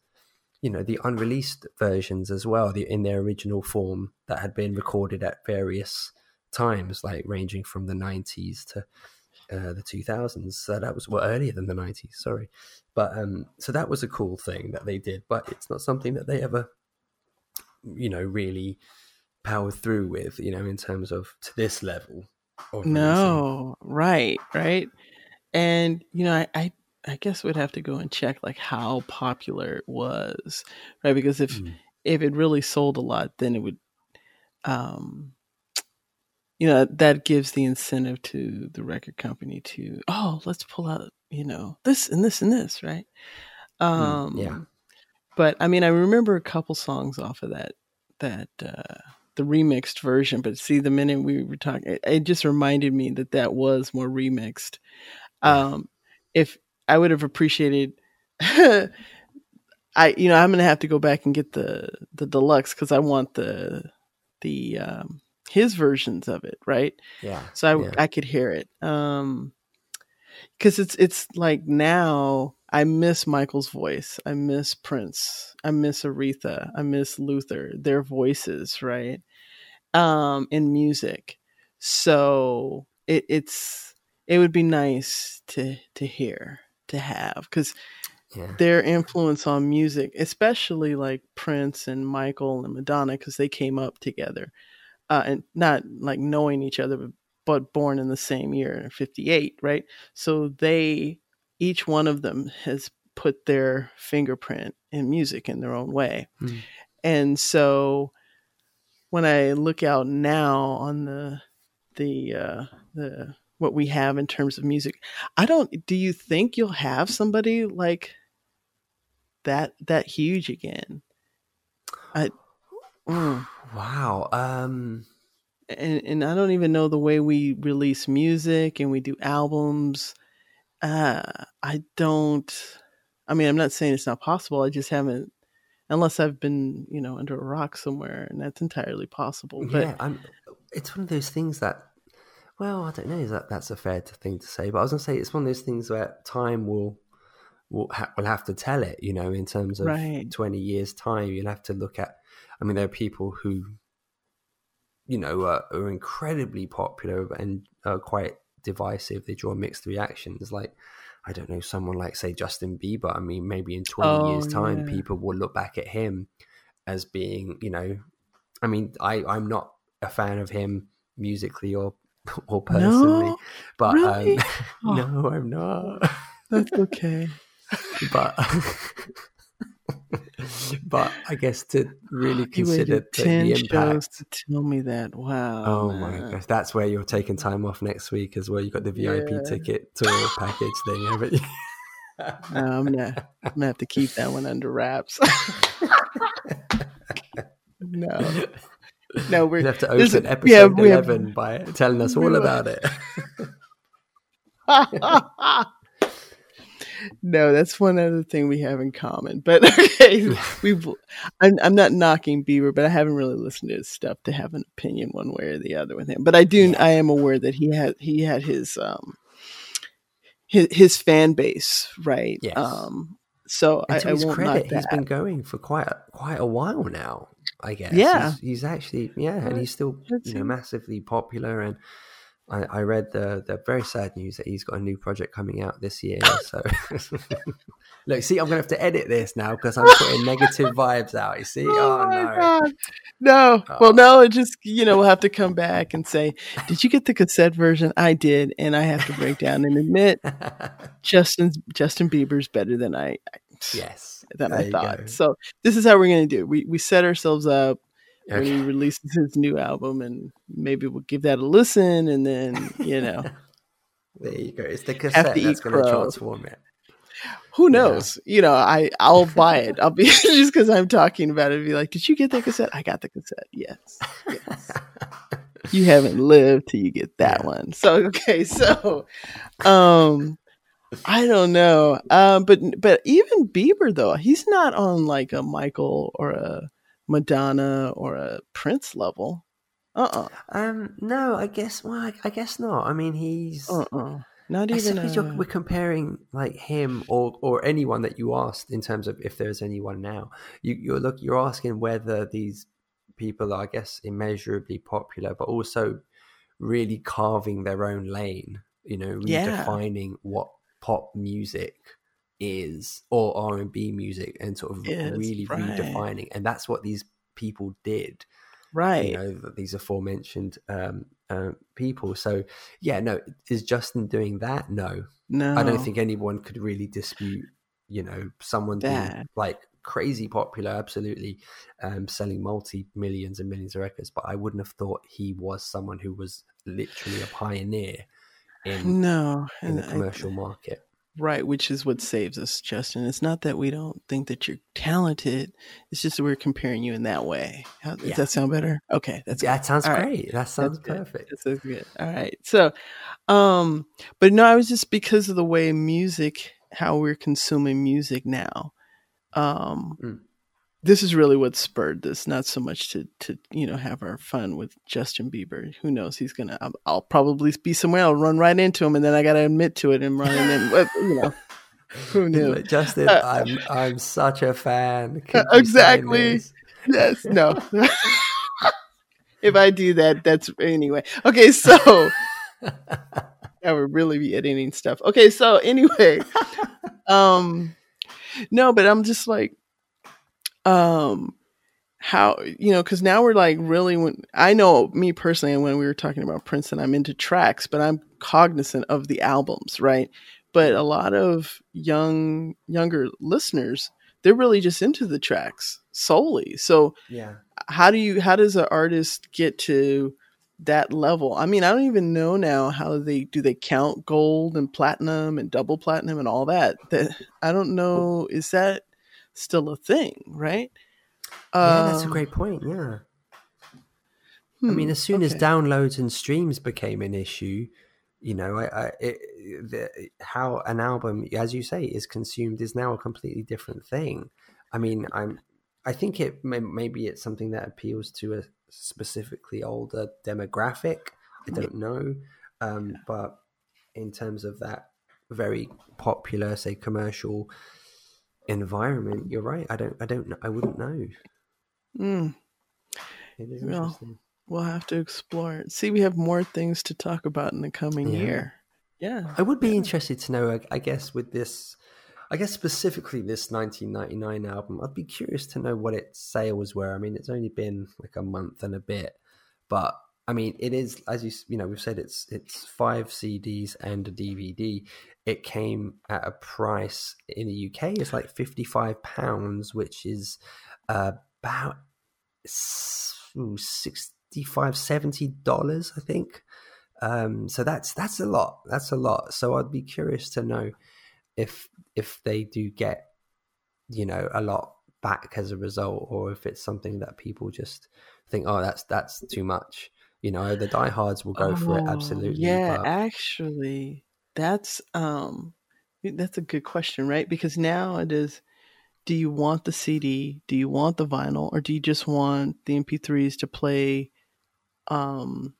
You know the unreleased versions as well, the, in their original form that had been recorded at various times, like ranging from the '90s to uh, the 2000s. So that was well earlier than the 90s. Sorry, but um, so that was a cool thing that they did. But it's not something that they ever, you know, really powered through with. You know, in terms of to this level. No, right, right. And you know, I, I I guess we'd have to go and check like how popular it was, right? Because if Mm. if it really sold a lot, then it would, um, you know, that gives the incentive to the record company to oh, let's pull out you know this and this and this, right? Um, Mm, yeah. But I mean, I remember a couple songs off of that that uh, the remixed version. But see, the minute we were talking, it, it just reminded me that that was more remixed. Um, if I would have appreciated, I you know I'm gonna have to go back and get the the deluxe because I want the the um, his versions of it, right? Yeah. So I yeah. I could hear it. Um, because it's it's like now I miss Michael's voice. I miss Prince. I miss Aretha. I miss Luther. Their voices, right? Um, in music. So it, it's it would be nice to to hear to have because Yeah. their influence on music, especially like Prince and Michael and Madonna, because they came up together, uh, and not like knowing each other, but, born in the same year, '58, right? So they, each one of them, has put their fingerprint in music in their own way, Mm. and so when I look out now on the the uh, the what we have in terms of music, I don't. Do you think you'll have somebody like that that huge again? I. Mm. Wow. Um. And and I don't even know the way we release music and we do albums. Uh, I don't. I mean, I'm not saying it's not possible. I just haven't, unless I've been, you know, under a rock somewhere, and that's entirely possible. But yeah, I'm. It's one of those things that. Well, I don't know. Is that that's a fair thing to say? But I was gonna say it's one of those things where time will will ha- will have to tell it. You know, in terms of Right. twenty years' time, you'll have to look at. I mean, there are people who, you know, are, are incredibly popular and are quite divisive. They draw mixed reactions. Like, I don't know, someone like say Justin Bieber. I mean, maybe in twenty Oh, years' time, yeah. people will look back at him as being, you know, I mean, I I'm not a fan of him musically or or personally, No? but Really? um, Oh. no, I'm not. that's okay. but but I guess to really consider the, the impact. to tell me that. Wow. Oh my gosh, that's where you're taking time off next week as well. You got the VIP Yeah. ticket tour package thing, haven't you? No, I'm gonna, I'm gonna have to keep that one under wraps. no, no, we're You'll have to this is- open episode yeah, we have- eleven by telling us all about it. no, that's one other thing we have in common. But okay, we've. I'm, I'm not knocking Bieber, but I haven't really listened to his stuff to have an opinion one way or the other with him. But I do. I am aware that he had he had his um his his fan base, right? Yes. Um. So I, to I his credit, he's been going for quite a, quite a while now. I guess. Yeah. he's, he's actually yeah, and he's still That's you know massively popular. And I, I read the the very sad news that he's got a new project coming out this year. So look, see, I'm gonna have to edit this now because I'm putting negative vibes out. You see? Oh, oh, my no. God. No. Oh. Well, no, it just, you know, we'll have to come back and say, did you get the cassette version? I did. And I have to break down and admit Justin's, Justin Bieber's better than I, yes. than there I thought. So this is how we're going to do. We, we set ourselves up when he releases his new album and maybe we'll give that a listen and then, you know, There you go. It's the cassette that's going to transform it. who knows? You know, I, I'll buy it. I'll be just because I'm talking about it. Be like, did you get that cassette? I got the cassette. Yes. Yes. you haven't lived till you get that Yeah. one. So okay, so um I don't know. Um but but even Bieber though, he's not on like a Michael or a Madonna or a Prince level. Uh-uh. Um, no, I guess. Well, I, I guess not. I mean, he's. Uh-uh. Not I even a, you're, we're comparing like him or or anyone that you asked in terms of if there's anyone now. You you're look you're asking whether these people are, I guess, immeasurably popular, but also really carving their own lane. You know, Yeah. redefining what pop music is or R and B music, and sort of really right. redefining. And that's what these people did right. you know these aforementioned um, uh, people so yeah no is justin doing that no no. i don't think anyone could really dispute you know someone being like crazy popular absolutely um, selling multi millions and millions of records but i wouldn't have thought he was someone who was literally a pioneer in no. in the I- commercial market Right, which is what saves us, Justin. It's not that we don't think that you're talented. It's just that we're comparing you in that way. How, Does that sound better? Okay, that's yeah, good. that sounds All right. great that sounds That's good. perfect That sounds good. All right. So, um, but no, I was just because of the way music, how we're consuming music now. Um, Mm. This is really what spurred this, not so much to to you know have our fun with Justin Bieber. Who knows? He's gonna. I'll, I'll probably be somewhere. I'll run right into him, and then I gotta admit to it and run in. you know, who knew? Justin, uh, I'm I'm such a fan. exactly. Yes. No. if I do that, that's anyway. Okay, so I would really be editing stuff. Okay, so anyway, um, no, but I'm just like, um, how you know, because now we're like really when I know me personally, and when we were talking about Princeton, I'm into tracks, but I'm cognizant of the albums, right? But a lot of young younger listeners, they're really just into the tracks solely. So yeah, how do you how does an artist get to that level. I mean, I don't even know now how they do they count gold and platinum and double platinum and all that. That I don't know. Is that still a thing? Right? Yeah, that's a great point. Yeah. I mean, as soon okay. as downloads and streams became an issue, you know, I, I it, the, how an album, as you say, is consumed is now a completely different thing. I mean, I'm, I think it may, maybe it's something that appeals to a specifically older demographic. I don't know, um, but in terms of that very popular, say, commercial environment, you're right. I don't, I don't, know. I wouldn't know. Mm. Well, we'll have to explore it. See, we have more things to talk about in the coming Yeah. year. Yeah. I would be interested to know, I, I guess, with this, I guess specifically this 1999 album, I'd be curious to know what its sales were. I mean, it's only been like a month and a bit, but I mean, it is as you you know we've said it's it's five CDs and a DVD. It came at a price in the UK. It's like 55 pounds, which is uh, about s- ooh, 65 70 dollars, I think. Um, so that's that's a lot. That's a lot. So I'd be curious to know if if they do get you know a lot back as a result, or if it's something that people just think, oh, that's that's too much. You know, the diehards will go for it Oh, absolutely. Yeah, but- actually, that's um, that's a good question, right? Because now it is. Do you want the CD? Do you want the vinyl, or do you just want the MP3s to play, um,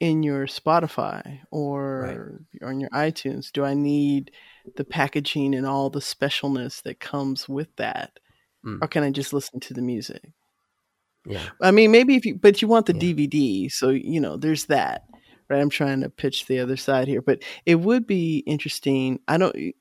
in your Spotify or on your iTunes? Do I need the packaging and all the specialness that comes with that, Mm. or can I just listen to the music? Yeah, I mean, maybe if you, but you want the DVD, so you know, there's that, right? I'm trying to pitch the other side here, but it would be interesting. I don't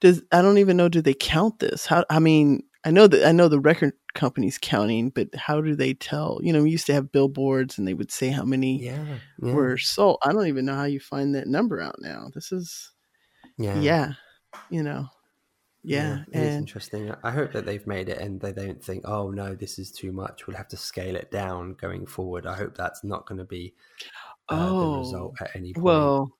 does I don't even know. Do they count this? How? I mean, I know that I know the record company's counting, but how do they tell? You know, we used to have billboards, and they would say how many yeah, yeah. were sold. I don't even know how you find that number out now. This is, yeah. yeah, you know, yeah, it is interesting. I hope that they've made it and they don't think, oh no, this is too much. We'll have to scale it down going forward. I hope that's not going to be uh, the Oh, result at any point. Well,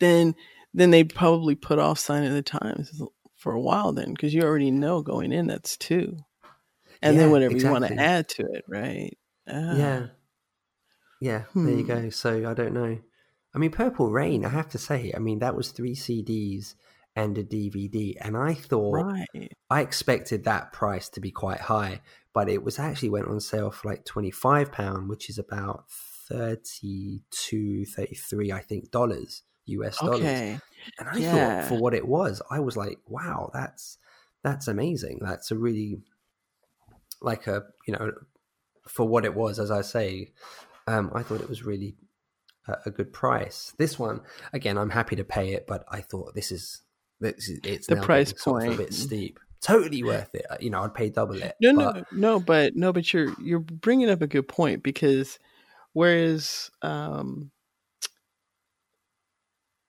then then they probably put off sign of the times for a while then because you already know going in that's two, and Yeah, then whatever you want to add to it, right? Ah, yeah, yeah. There you Hmm. go. So I don't know. I mean, Purple Rain. I have to say, I mean, that was three CDs and a DVD, and I thought right. I expected that price to be quite high, but it was actually went on sale for like twenty five pound, which is about 32 33 I think dollars US dollars. Okay, And I Yeah. thought for what it was, I was like, wow, that's that's amazing. That's a really like a you know for what it was, as I say, um, I thought it was really a, a good price. This one, again, I'm happy to pay it, but I thought this is is it's The price point sort of a bit steep. Totally worth it. You know, I'd pay double it. no, but- no, no, but no, but you're you're bringing up a good point because whereas um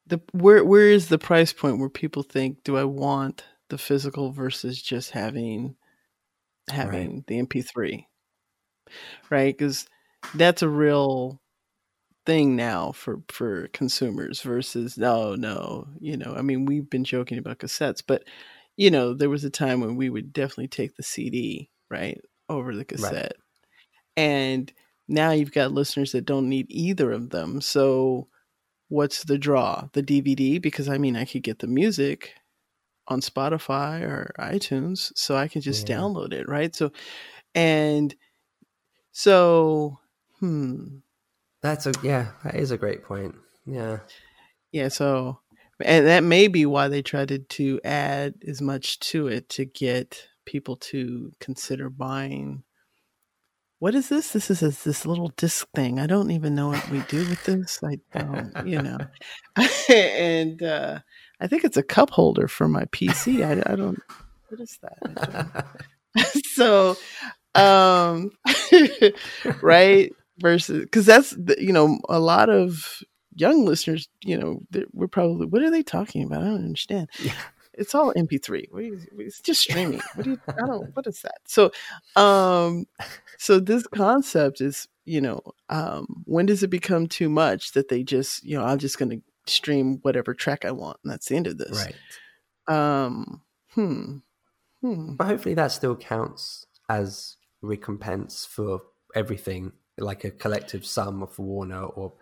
the where where is the price point where people think do I want the physical versus just having having the MP3 right because that's a real thing now for for consumers versus no no you know I mean we've been joking about cassettes but you know there was a time when we would definitely take the CD right over the cassette and now you've got listeners that don't need either of them so what's the draw the dvd because i mean i could get the music on Spotify or iTunes, so I can just Yeah. download it, right? So, and so, hmm, That's a yeah. That is a great point. Yeah. yeah, so, and that may be why they tried to, add as much to it to get people to consider buying. What is this? This is this, this little disc thing. I don't even know what we do with this. I don't, you know. and uh, I think it's a cup holder for my PC. I, I don't. What is that? So, um, right versus because that's the- you know a lot of young listeners. You know, we're probably what are they talking about? I don't understand. yeah. It's all MP3. What you, it's just streaming. What do you? I don't. What is that? So, um, so this concept is you know um when does it become too much that they just you know i'm just going to stream whatever track i want and that's the end of this Right. um hmm hmm But hopefully that still counts as recompense for everything, like a collective sum of Warner or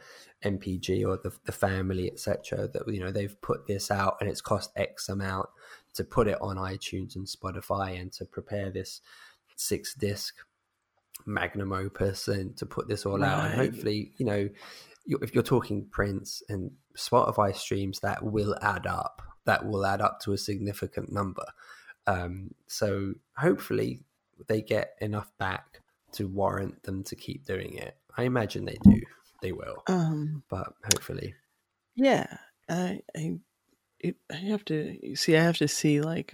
NPG or the, the family, etc. That you know they've put this out and it's cost X amount to put it on iTunes and Spotify and to prepare this six disc magnum opus and to put this all out. And hopefully, you know, if you're talking Prince and Spotify streams, that will add up. That will add up to a significant number. Um, so hopefully they get enough back to warrant them to keep doing it. I imagine they do. They will, um but hopefully, yeah i i it, i have to see i have to see like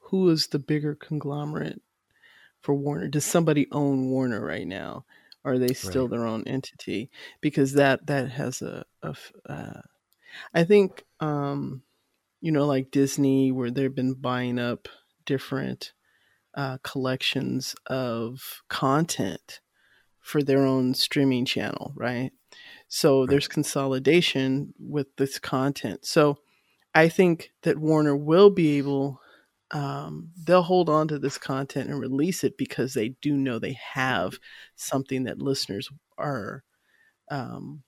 who is the bigger conglomerate for warner does somebody own warner right now are they still Right. their own entity because that that has a, a uh, i think um you know like disney where they've been buying up different uh collections of content for their own streaming channel right so there's consolidation with this content. So I think that Warner will be able, um, they'll hold on to this content and release it because they do know they have something that listeners are, um,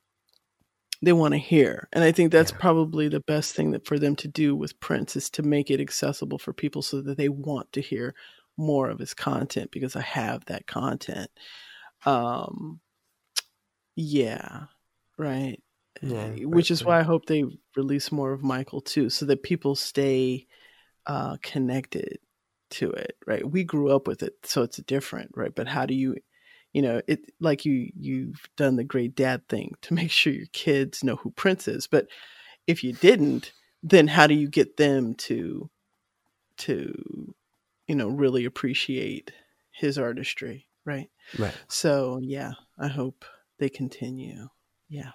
they want to hear. And I think that's Yeah. probably the best thing that for them to do with Prince is to make it accessible for people so that they want to hear more of his content because I have that content. Um, yeah, right. Yeah, Uh, which is why I hope they release more of Michael too, so that people stay uh, connected to it. Right, we grew up with it, so it's different, right? But how do you, you know, it like you you've done the great dad thing to make sure your kids know who Prince is, but if you didn't, then how do you get them to to you know really appreciate his artistry, right? right? So yeah, I hope they continue. Yeah.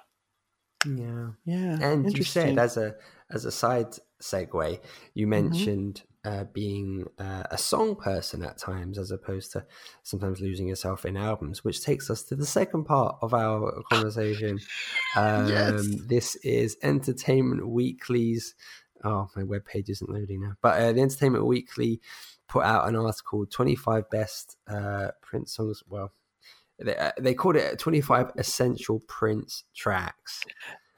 Yeah. Yeah. And you said as a as a side segue, you mentioned uh, being uh, a song person at times, as opposed to sometimes losing yourself in albums, which takes us to the second part of our conversation. Um, Yes. This is Entertainment Weekly's. Oh, my web page isn't loading now. But uh, the Entertainment Weekly put out an article: twenty-five best uh, Prince songs. Well, they, uh, they called it 25 essential Prince tracks.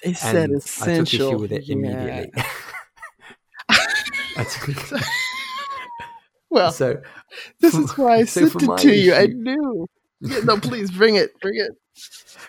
They said And essential. I took issue with it yeah. immediately. Took- Well, so this for- is why I so sent it to you. I issue- knew. Yeah, no, please bring it. Bring it.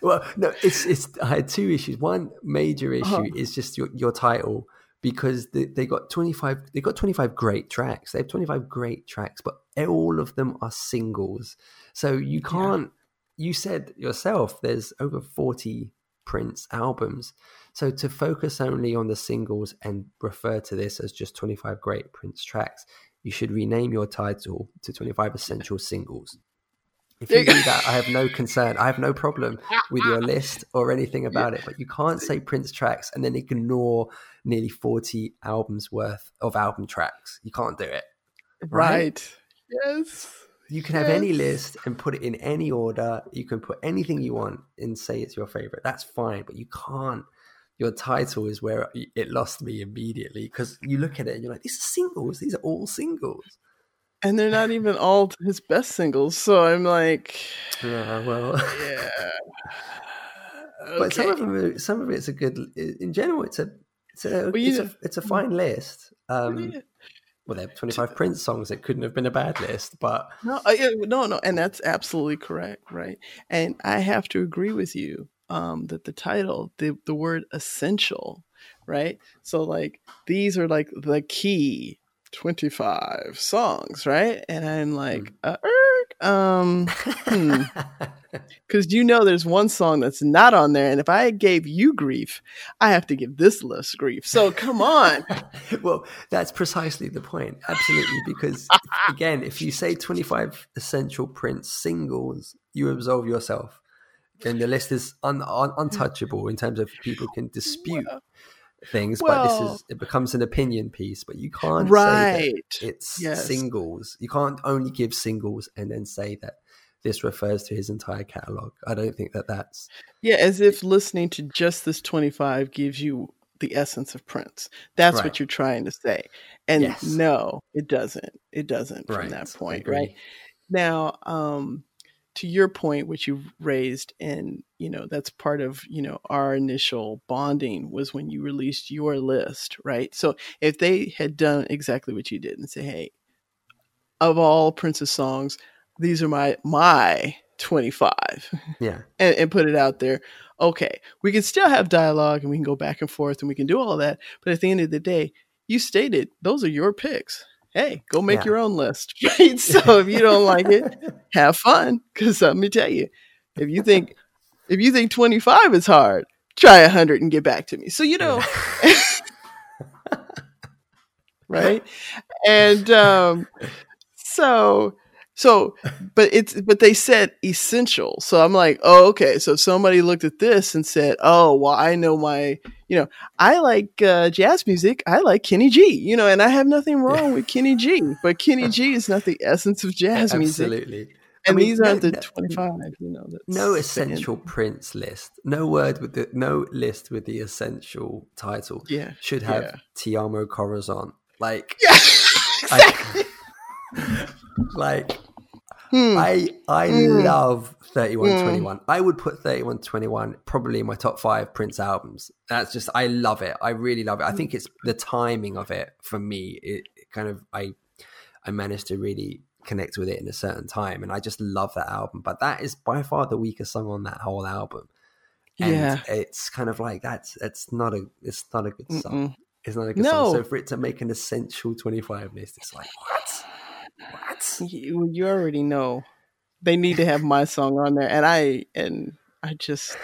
well, no, it's it's. I had two issues. One major issue Uh-huh. is just your your title because they, they got twenty five. They got twenty five great tracks. They have twenty five great tracks, but all of them are singles. So you can't. You said yourself. There's over forty Prince albums. So to focus only on the singles and refer to this as just twenty five great Prince tracks, you should rename your title to twenty five essential singles. If you do that, I have no concern. I have no problem with your list or anything about it. But you can't say Prince tracks and then ignore nearly 40 albums worth of album tracks. You can't do it. Right. Yes. You can have any list and put it in any order. You can put anything you want and say it's your favorite. That's fine. But you can't. Your title is where it lost me immediately because you look at it and you're like, these are singles. These are all singles. And they're not even all his best singles. So I'm like, Yeah, well. yeah. But some of them, are- some of it's a good. In general, it's a, it's a, Well, it's, a it's a fine list. Um, Yeah. well, there are 25 Prince songs. It couldn't have been a bad list, but No, uh, no, no, and that's absolutely correct, right? And I have to agree with you um, that the title, the the word essential, right? So like these are like the key twenty five songs, right? And I'm like, uh, erk, um, hmm. because you know there's one song that's not on there, and if I gave you grief, I have to give this list grief. So come on, well, that's precisely the point. Absolutely, because again, if you say 25 essential Prince singles, you absolve yourself. Then the list is un- un- untouchable in terms of people can dispute things, but this is it becomes an opinion piece. But you can't say Right. that it's Yes. singles. You can't only give singles and then say that this refers to his entire catalog. I don't think that that's Yeah, as if listening to just this 25 gives you the essence of Prince. That's Right. what you're trying to say. And Yes. no, it doesn't. It doesn't from that point, right? Now, um to your point which you raised and you know that's part of you know our initial bonding was when you released your list right so if they had done exactly what you did and say hey of all prince's songs these are my my 25 yeah. and, and put it out there. Okay, we can still have dialogue and we can go back and forth and we can do all that. But at the end of the day, you stated those are your picks. Hey, go make Yeah. your own list. Right? So if you don't like it, have fun. Because let me tell you, if you think if you think twenty five is hard, try hundred and get back to me. So you know, right? And um, so so but it's but they said essential so i'm like oh okay so somebody looked at this and said oh well i know my you know i like uh, jazz music i like kenny g you know and i have nothing wrong with kenny g but kenny g is not the essence of jazz music Absolutely. and I mean, these no- aren't the no- 25 you know that's no essential Prince list. No word with the no list with the essential title. Yeah, should have yeah. Te Amo Corazon. Like, Yeah, I- like Hmm. I I Hmm. love thirty one twenty one. I would put thirty one twenty one probably in my top five Prince albums. That's just I love it. I really love it. I think it's the timing of it for me. It, it kind of I I managed to really connect with it in a certain time, and I just love that album. But that is by far the weakest song on that whole album. And Yeah. it's kind of like that's it's not a it's not a good song. Mm-mm. It's not a good No. song. So for it to make an essential twenty five list, it's like what? What? you, you already know they need to have my song on there and i and i just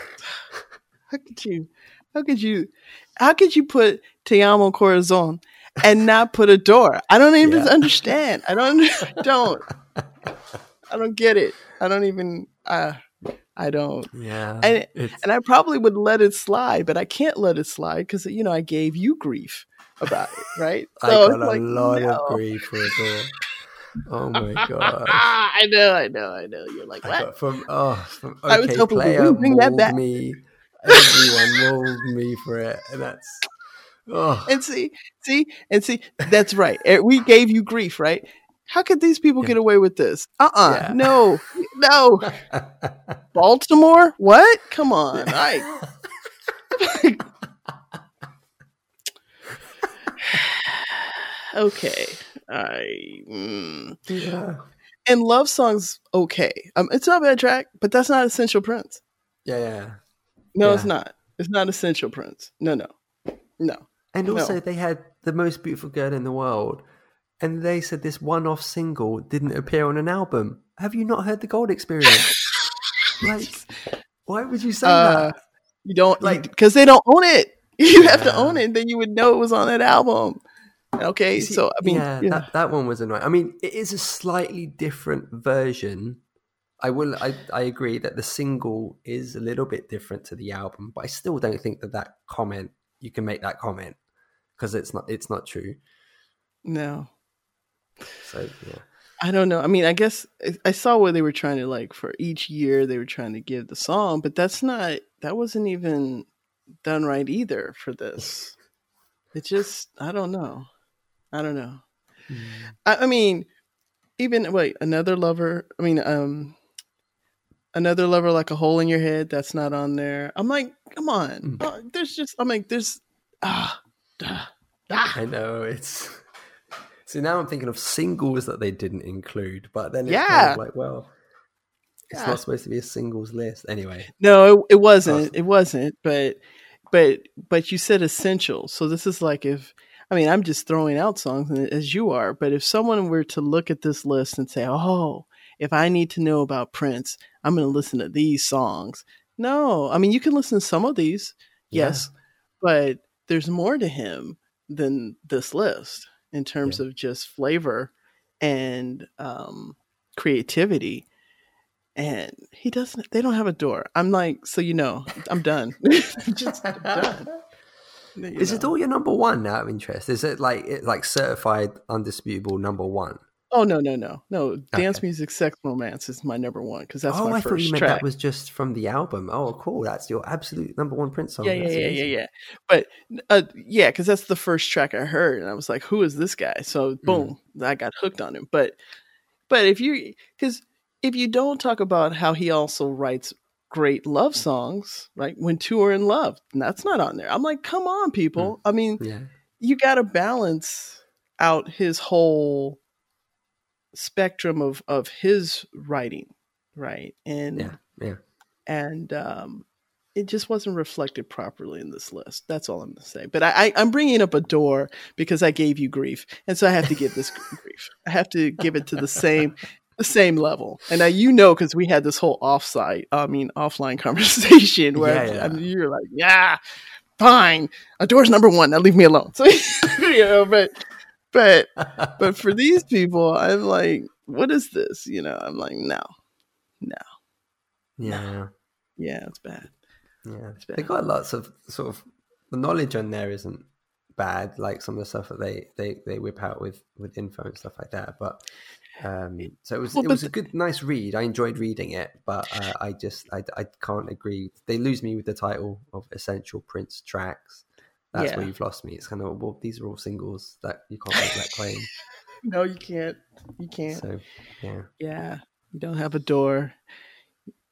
how could you how could you how could you put te amo corazon and not put Adore i don't even Yeah. understand i don't don't i don't get it i don't even uh i don't Yeah, and, and i probably would let it slide but i can't let it slide because you know i gave you grief about it right I So got it's a like, lot no. of grief for it. Oh my god! I know, I know, I know. You're like, what? from oh from I was hoping player would bring that back. me. Everyone mauled me for it, and that's oh And see, see, and see, that's right. Eh, We gave you grief, right? How could these people get away with this? Uh uh Yeah. No, no. Baltimore? What? Come on. I. okay. I. Mm. yeah And love songs, okay. Um, it's not a bad track, but that's not essential Prince. yeah yeah. No, it's not. It's not essential Prince. No, no, no. And No. also, they had the most beautiful girl in the world, and they said this one-off single didn't appear on an album. Have you not heard the Gold Experience? like, why would you say Uh, that? You don't Like- like because they don't own it. You have to own it, then you would know it was on that album. Okay, see, so I mean, yeah, yeah. That, that one was annoying. I mean, it is a slightly different version. I will. I, I agree that the single is a little bit different to the album, but I still don't think that that comment you can make that comment because it's not. It's not true. no, So yeah, I don't know. I mean, I guess I- I saw where they were trying to like for each year they were trying to give the song, but that's not that wasn't even done right either for this. It just I don't know. I don't know. I, I mean, even wait, another lover. I mean, um, another lover like a hole in your head. That's not on there. I'm like, come on. Uh, there's just. I'm like, there's. Ah, ah, ah. I know it's. See now I'm thinking of singles that they didn't include, but then it's Yeah. kind of like, well, it's Yeah. not supposed to be a singles list anyway. No, it, it wasn't. It wasn't. But but but you said essential. So this is like if I mean I'm just throwing out songs as you are. But if someone were to look at this list and say, "Oh, if I need to know about Prince, I'm going to listen to these songs." No, I mean you can listen to some of these, Yeah. yes, but there's more to him than this list in terms of just flavor and um, creativity and he doesn't they don't have Adore i'm like so you know i'm done just I'm done Is it all your number one out of interest? Is it like it like certified undisputable number one? oh no no no no dance music sex romance is my number one because that's oh, my I first thought you meant track that was just from the album. Oh, cool. That's your absolute number one Prince song. yeah yeah yeah yeah yeah but uh, yeah because that's the first track i heard and i was like who is this guy so boom i got hooked on him but but if you because if you don't talk about how he also writes great love songs right when two are in love and that's not on there i'm like come on people i mean Yeah. you got to balance out his whole spectrum of of his writing right and Yeah. Yeah. and um it just wasn't reflected properly in this list that's all i'm going to say but I, I i'm bringing up Adore because i gave you grief and so i have to give this grief i have to give it to the same the same level and now you know because we had this whole offsite i mean offline conversation where Yeah, yeah. You're like yeah fine Adore's number one now leave me alone so you know but but but for these people i'm like what is this you know i'm like no no Yeah. yeah it's bad Yeah. bad. They got lots of sort of the knowledge on there isn't bad, like some of the stuff that they they, they whip out with with info and stuff like that. But um so it was Well, it was a good nice read. I enjoyed reading it, but uh, I just I, I can't agree. They lose me with the title of Essential Prince Tracks. That's where you've lost me. It's kind of well, these are all singles that you can't make that claim. no you can't you can't So yeah. Yeah, you don't have Adore.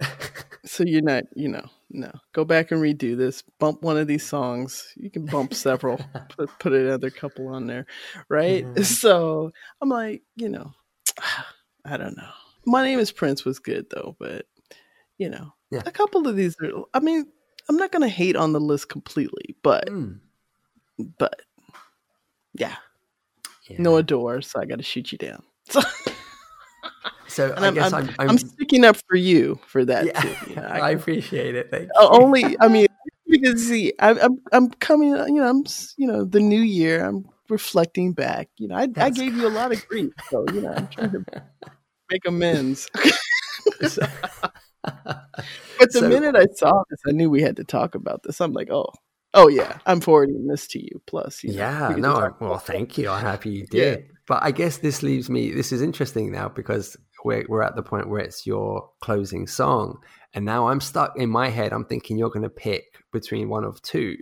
so you're not, you know, no. Go back and redo this. Bump one of these songs. You can bump several. put put another couple on there, right? Yeah. So I'm like, you know, I don't know. My name is Prince was good though, but you know, Yeah. a couple of these are. I mean, I'm not gonna hate on the list completely, but Mm. but yeah, yeah. no Adore, so I got to shoot you down. So, So and I I'm, guess I'm, I'm, I'm, sticking up for you for that yeah, too. you know, I appreciate it. Thank you. Uh, only i mean because see I, i'm i'm coming you know i'm you know the new year i'm reflecting back you know i, I gave you a lot of grief so you know i'm trying to make amends So- but the So- minute i saw this i knew we had to talk about this i'm like oh oh yeah i'm forwarding this to you plus you Yeah, can no, well, thank you. I'm happy you Yeah. did. But I guess this leaves me. This is interesting now because we're we're at the point where it's your closing song, and now I'm stuck in my head. I'm thinking you're going to pick between one of two,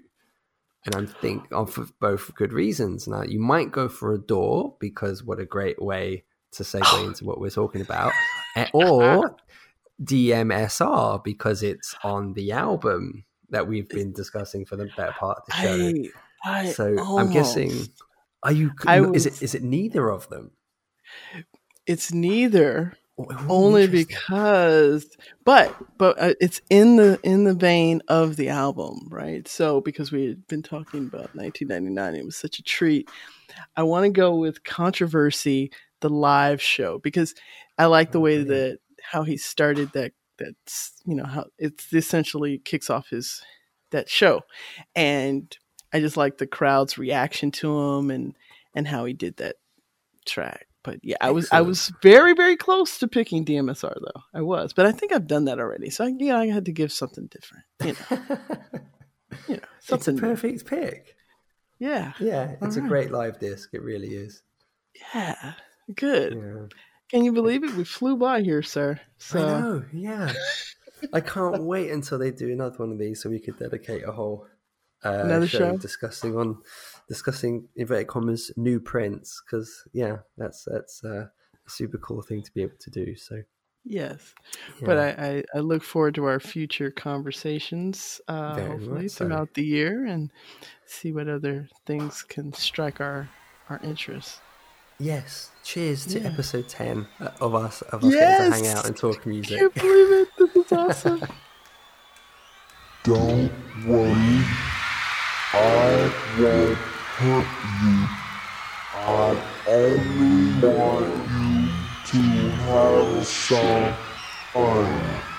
and I'm think of for both good reasons. Now you might go for Adore because what a great way to segue into what we're talking about, eh, or DMSR because it's on the album that we've been discussing for the better part of the show. I, I So I'm guessing, are you? I is it is it neither of them? it's neither Oh, only because but but uh, it's in the in the vein of the album right? So because we had been talking about 1999 it was such a treat. I want to go with controversy the live show because i like the way that how he started that that's you know how it's essentially kicks off his that show. And i just like the crowd's reaction to him and and how he did that track but yeah i was i was very very close to picking dmsr though i was but i think i've done that already so I, yeah i had to give something different you know, you know it's a something new. perfect pick. yeah Yeah, it's a Alright. great live disc. It really is. yeah good Yeah. can you believe it we flew by here sir so I know. Yeah, I can't wait until they do another one of these so we could dedicate a whole uh, Another show, show? discussing on discussing inverted commas new Prince because yeah, that's that's uh, a super cool thing to be able to do. So yes, yeah. but I, I, I look forward to our future conversations uh, Very hopefully so. throughout the year and see what other things can strike our our interest. Yes. Cheers to yeah. episode ten uh, of us of us yes! getting to hang out and talk music. Can't believe it. This is awesome. Don't worry, I won't hurt you. I only want you to have some fun.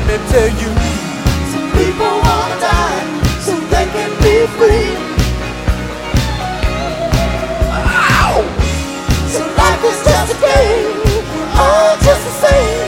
let me tell you. Some people wanna die so they can be free. Ow! So life is just a game, all just the same.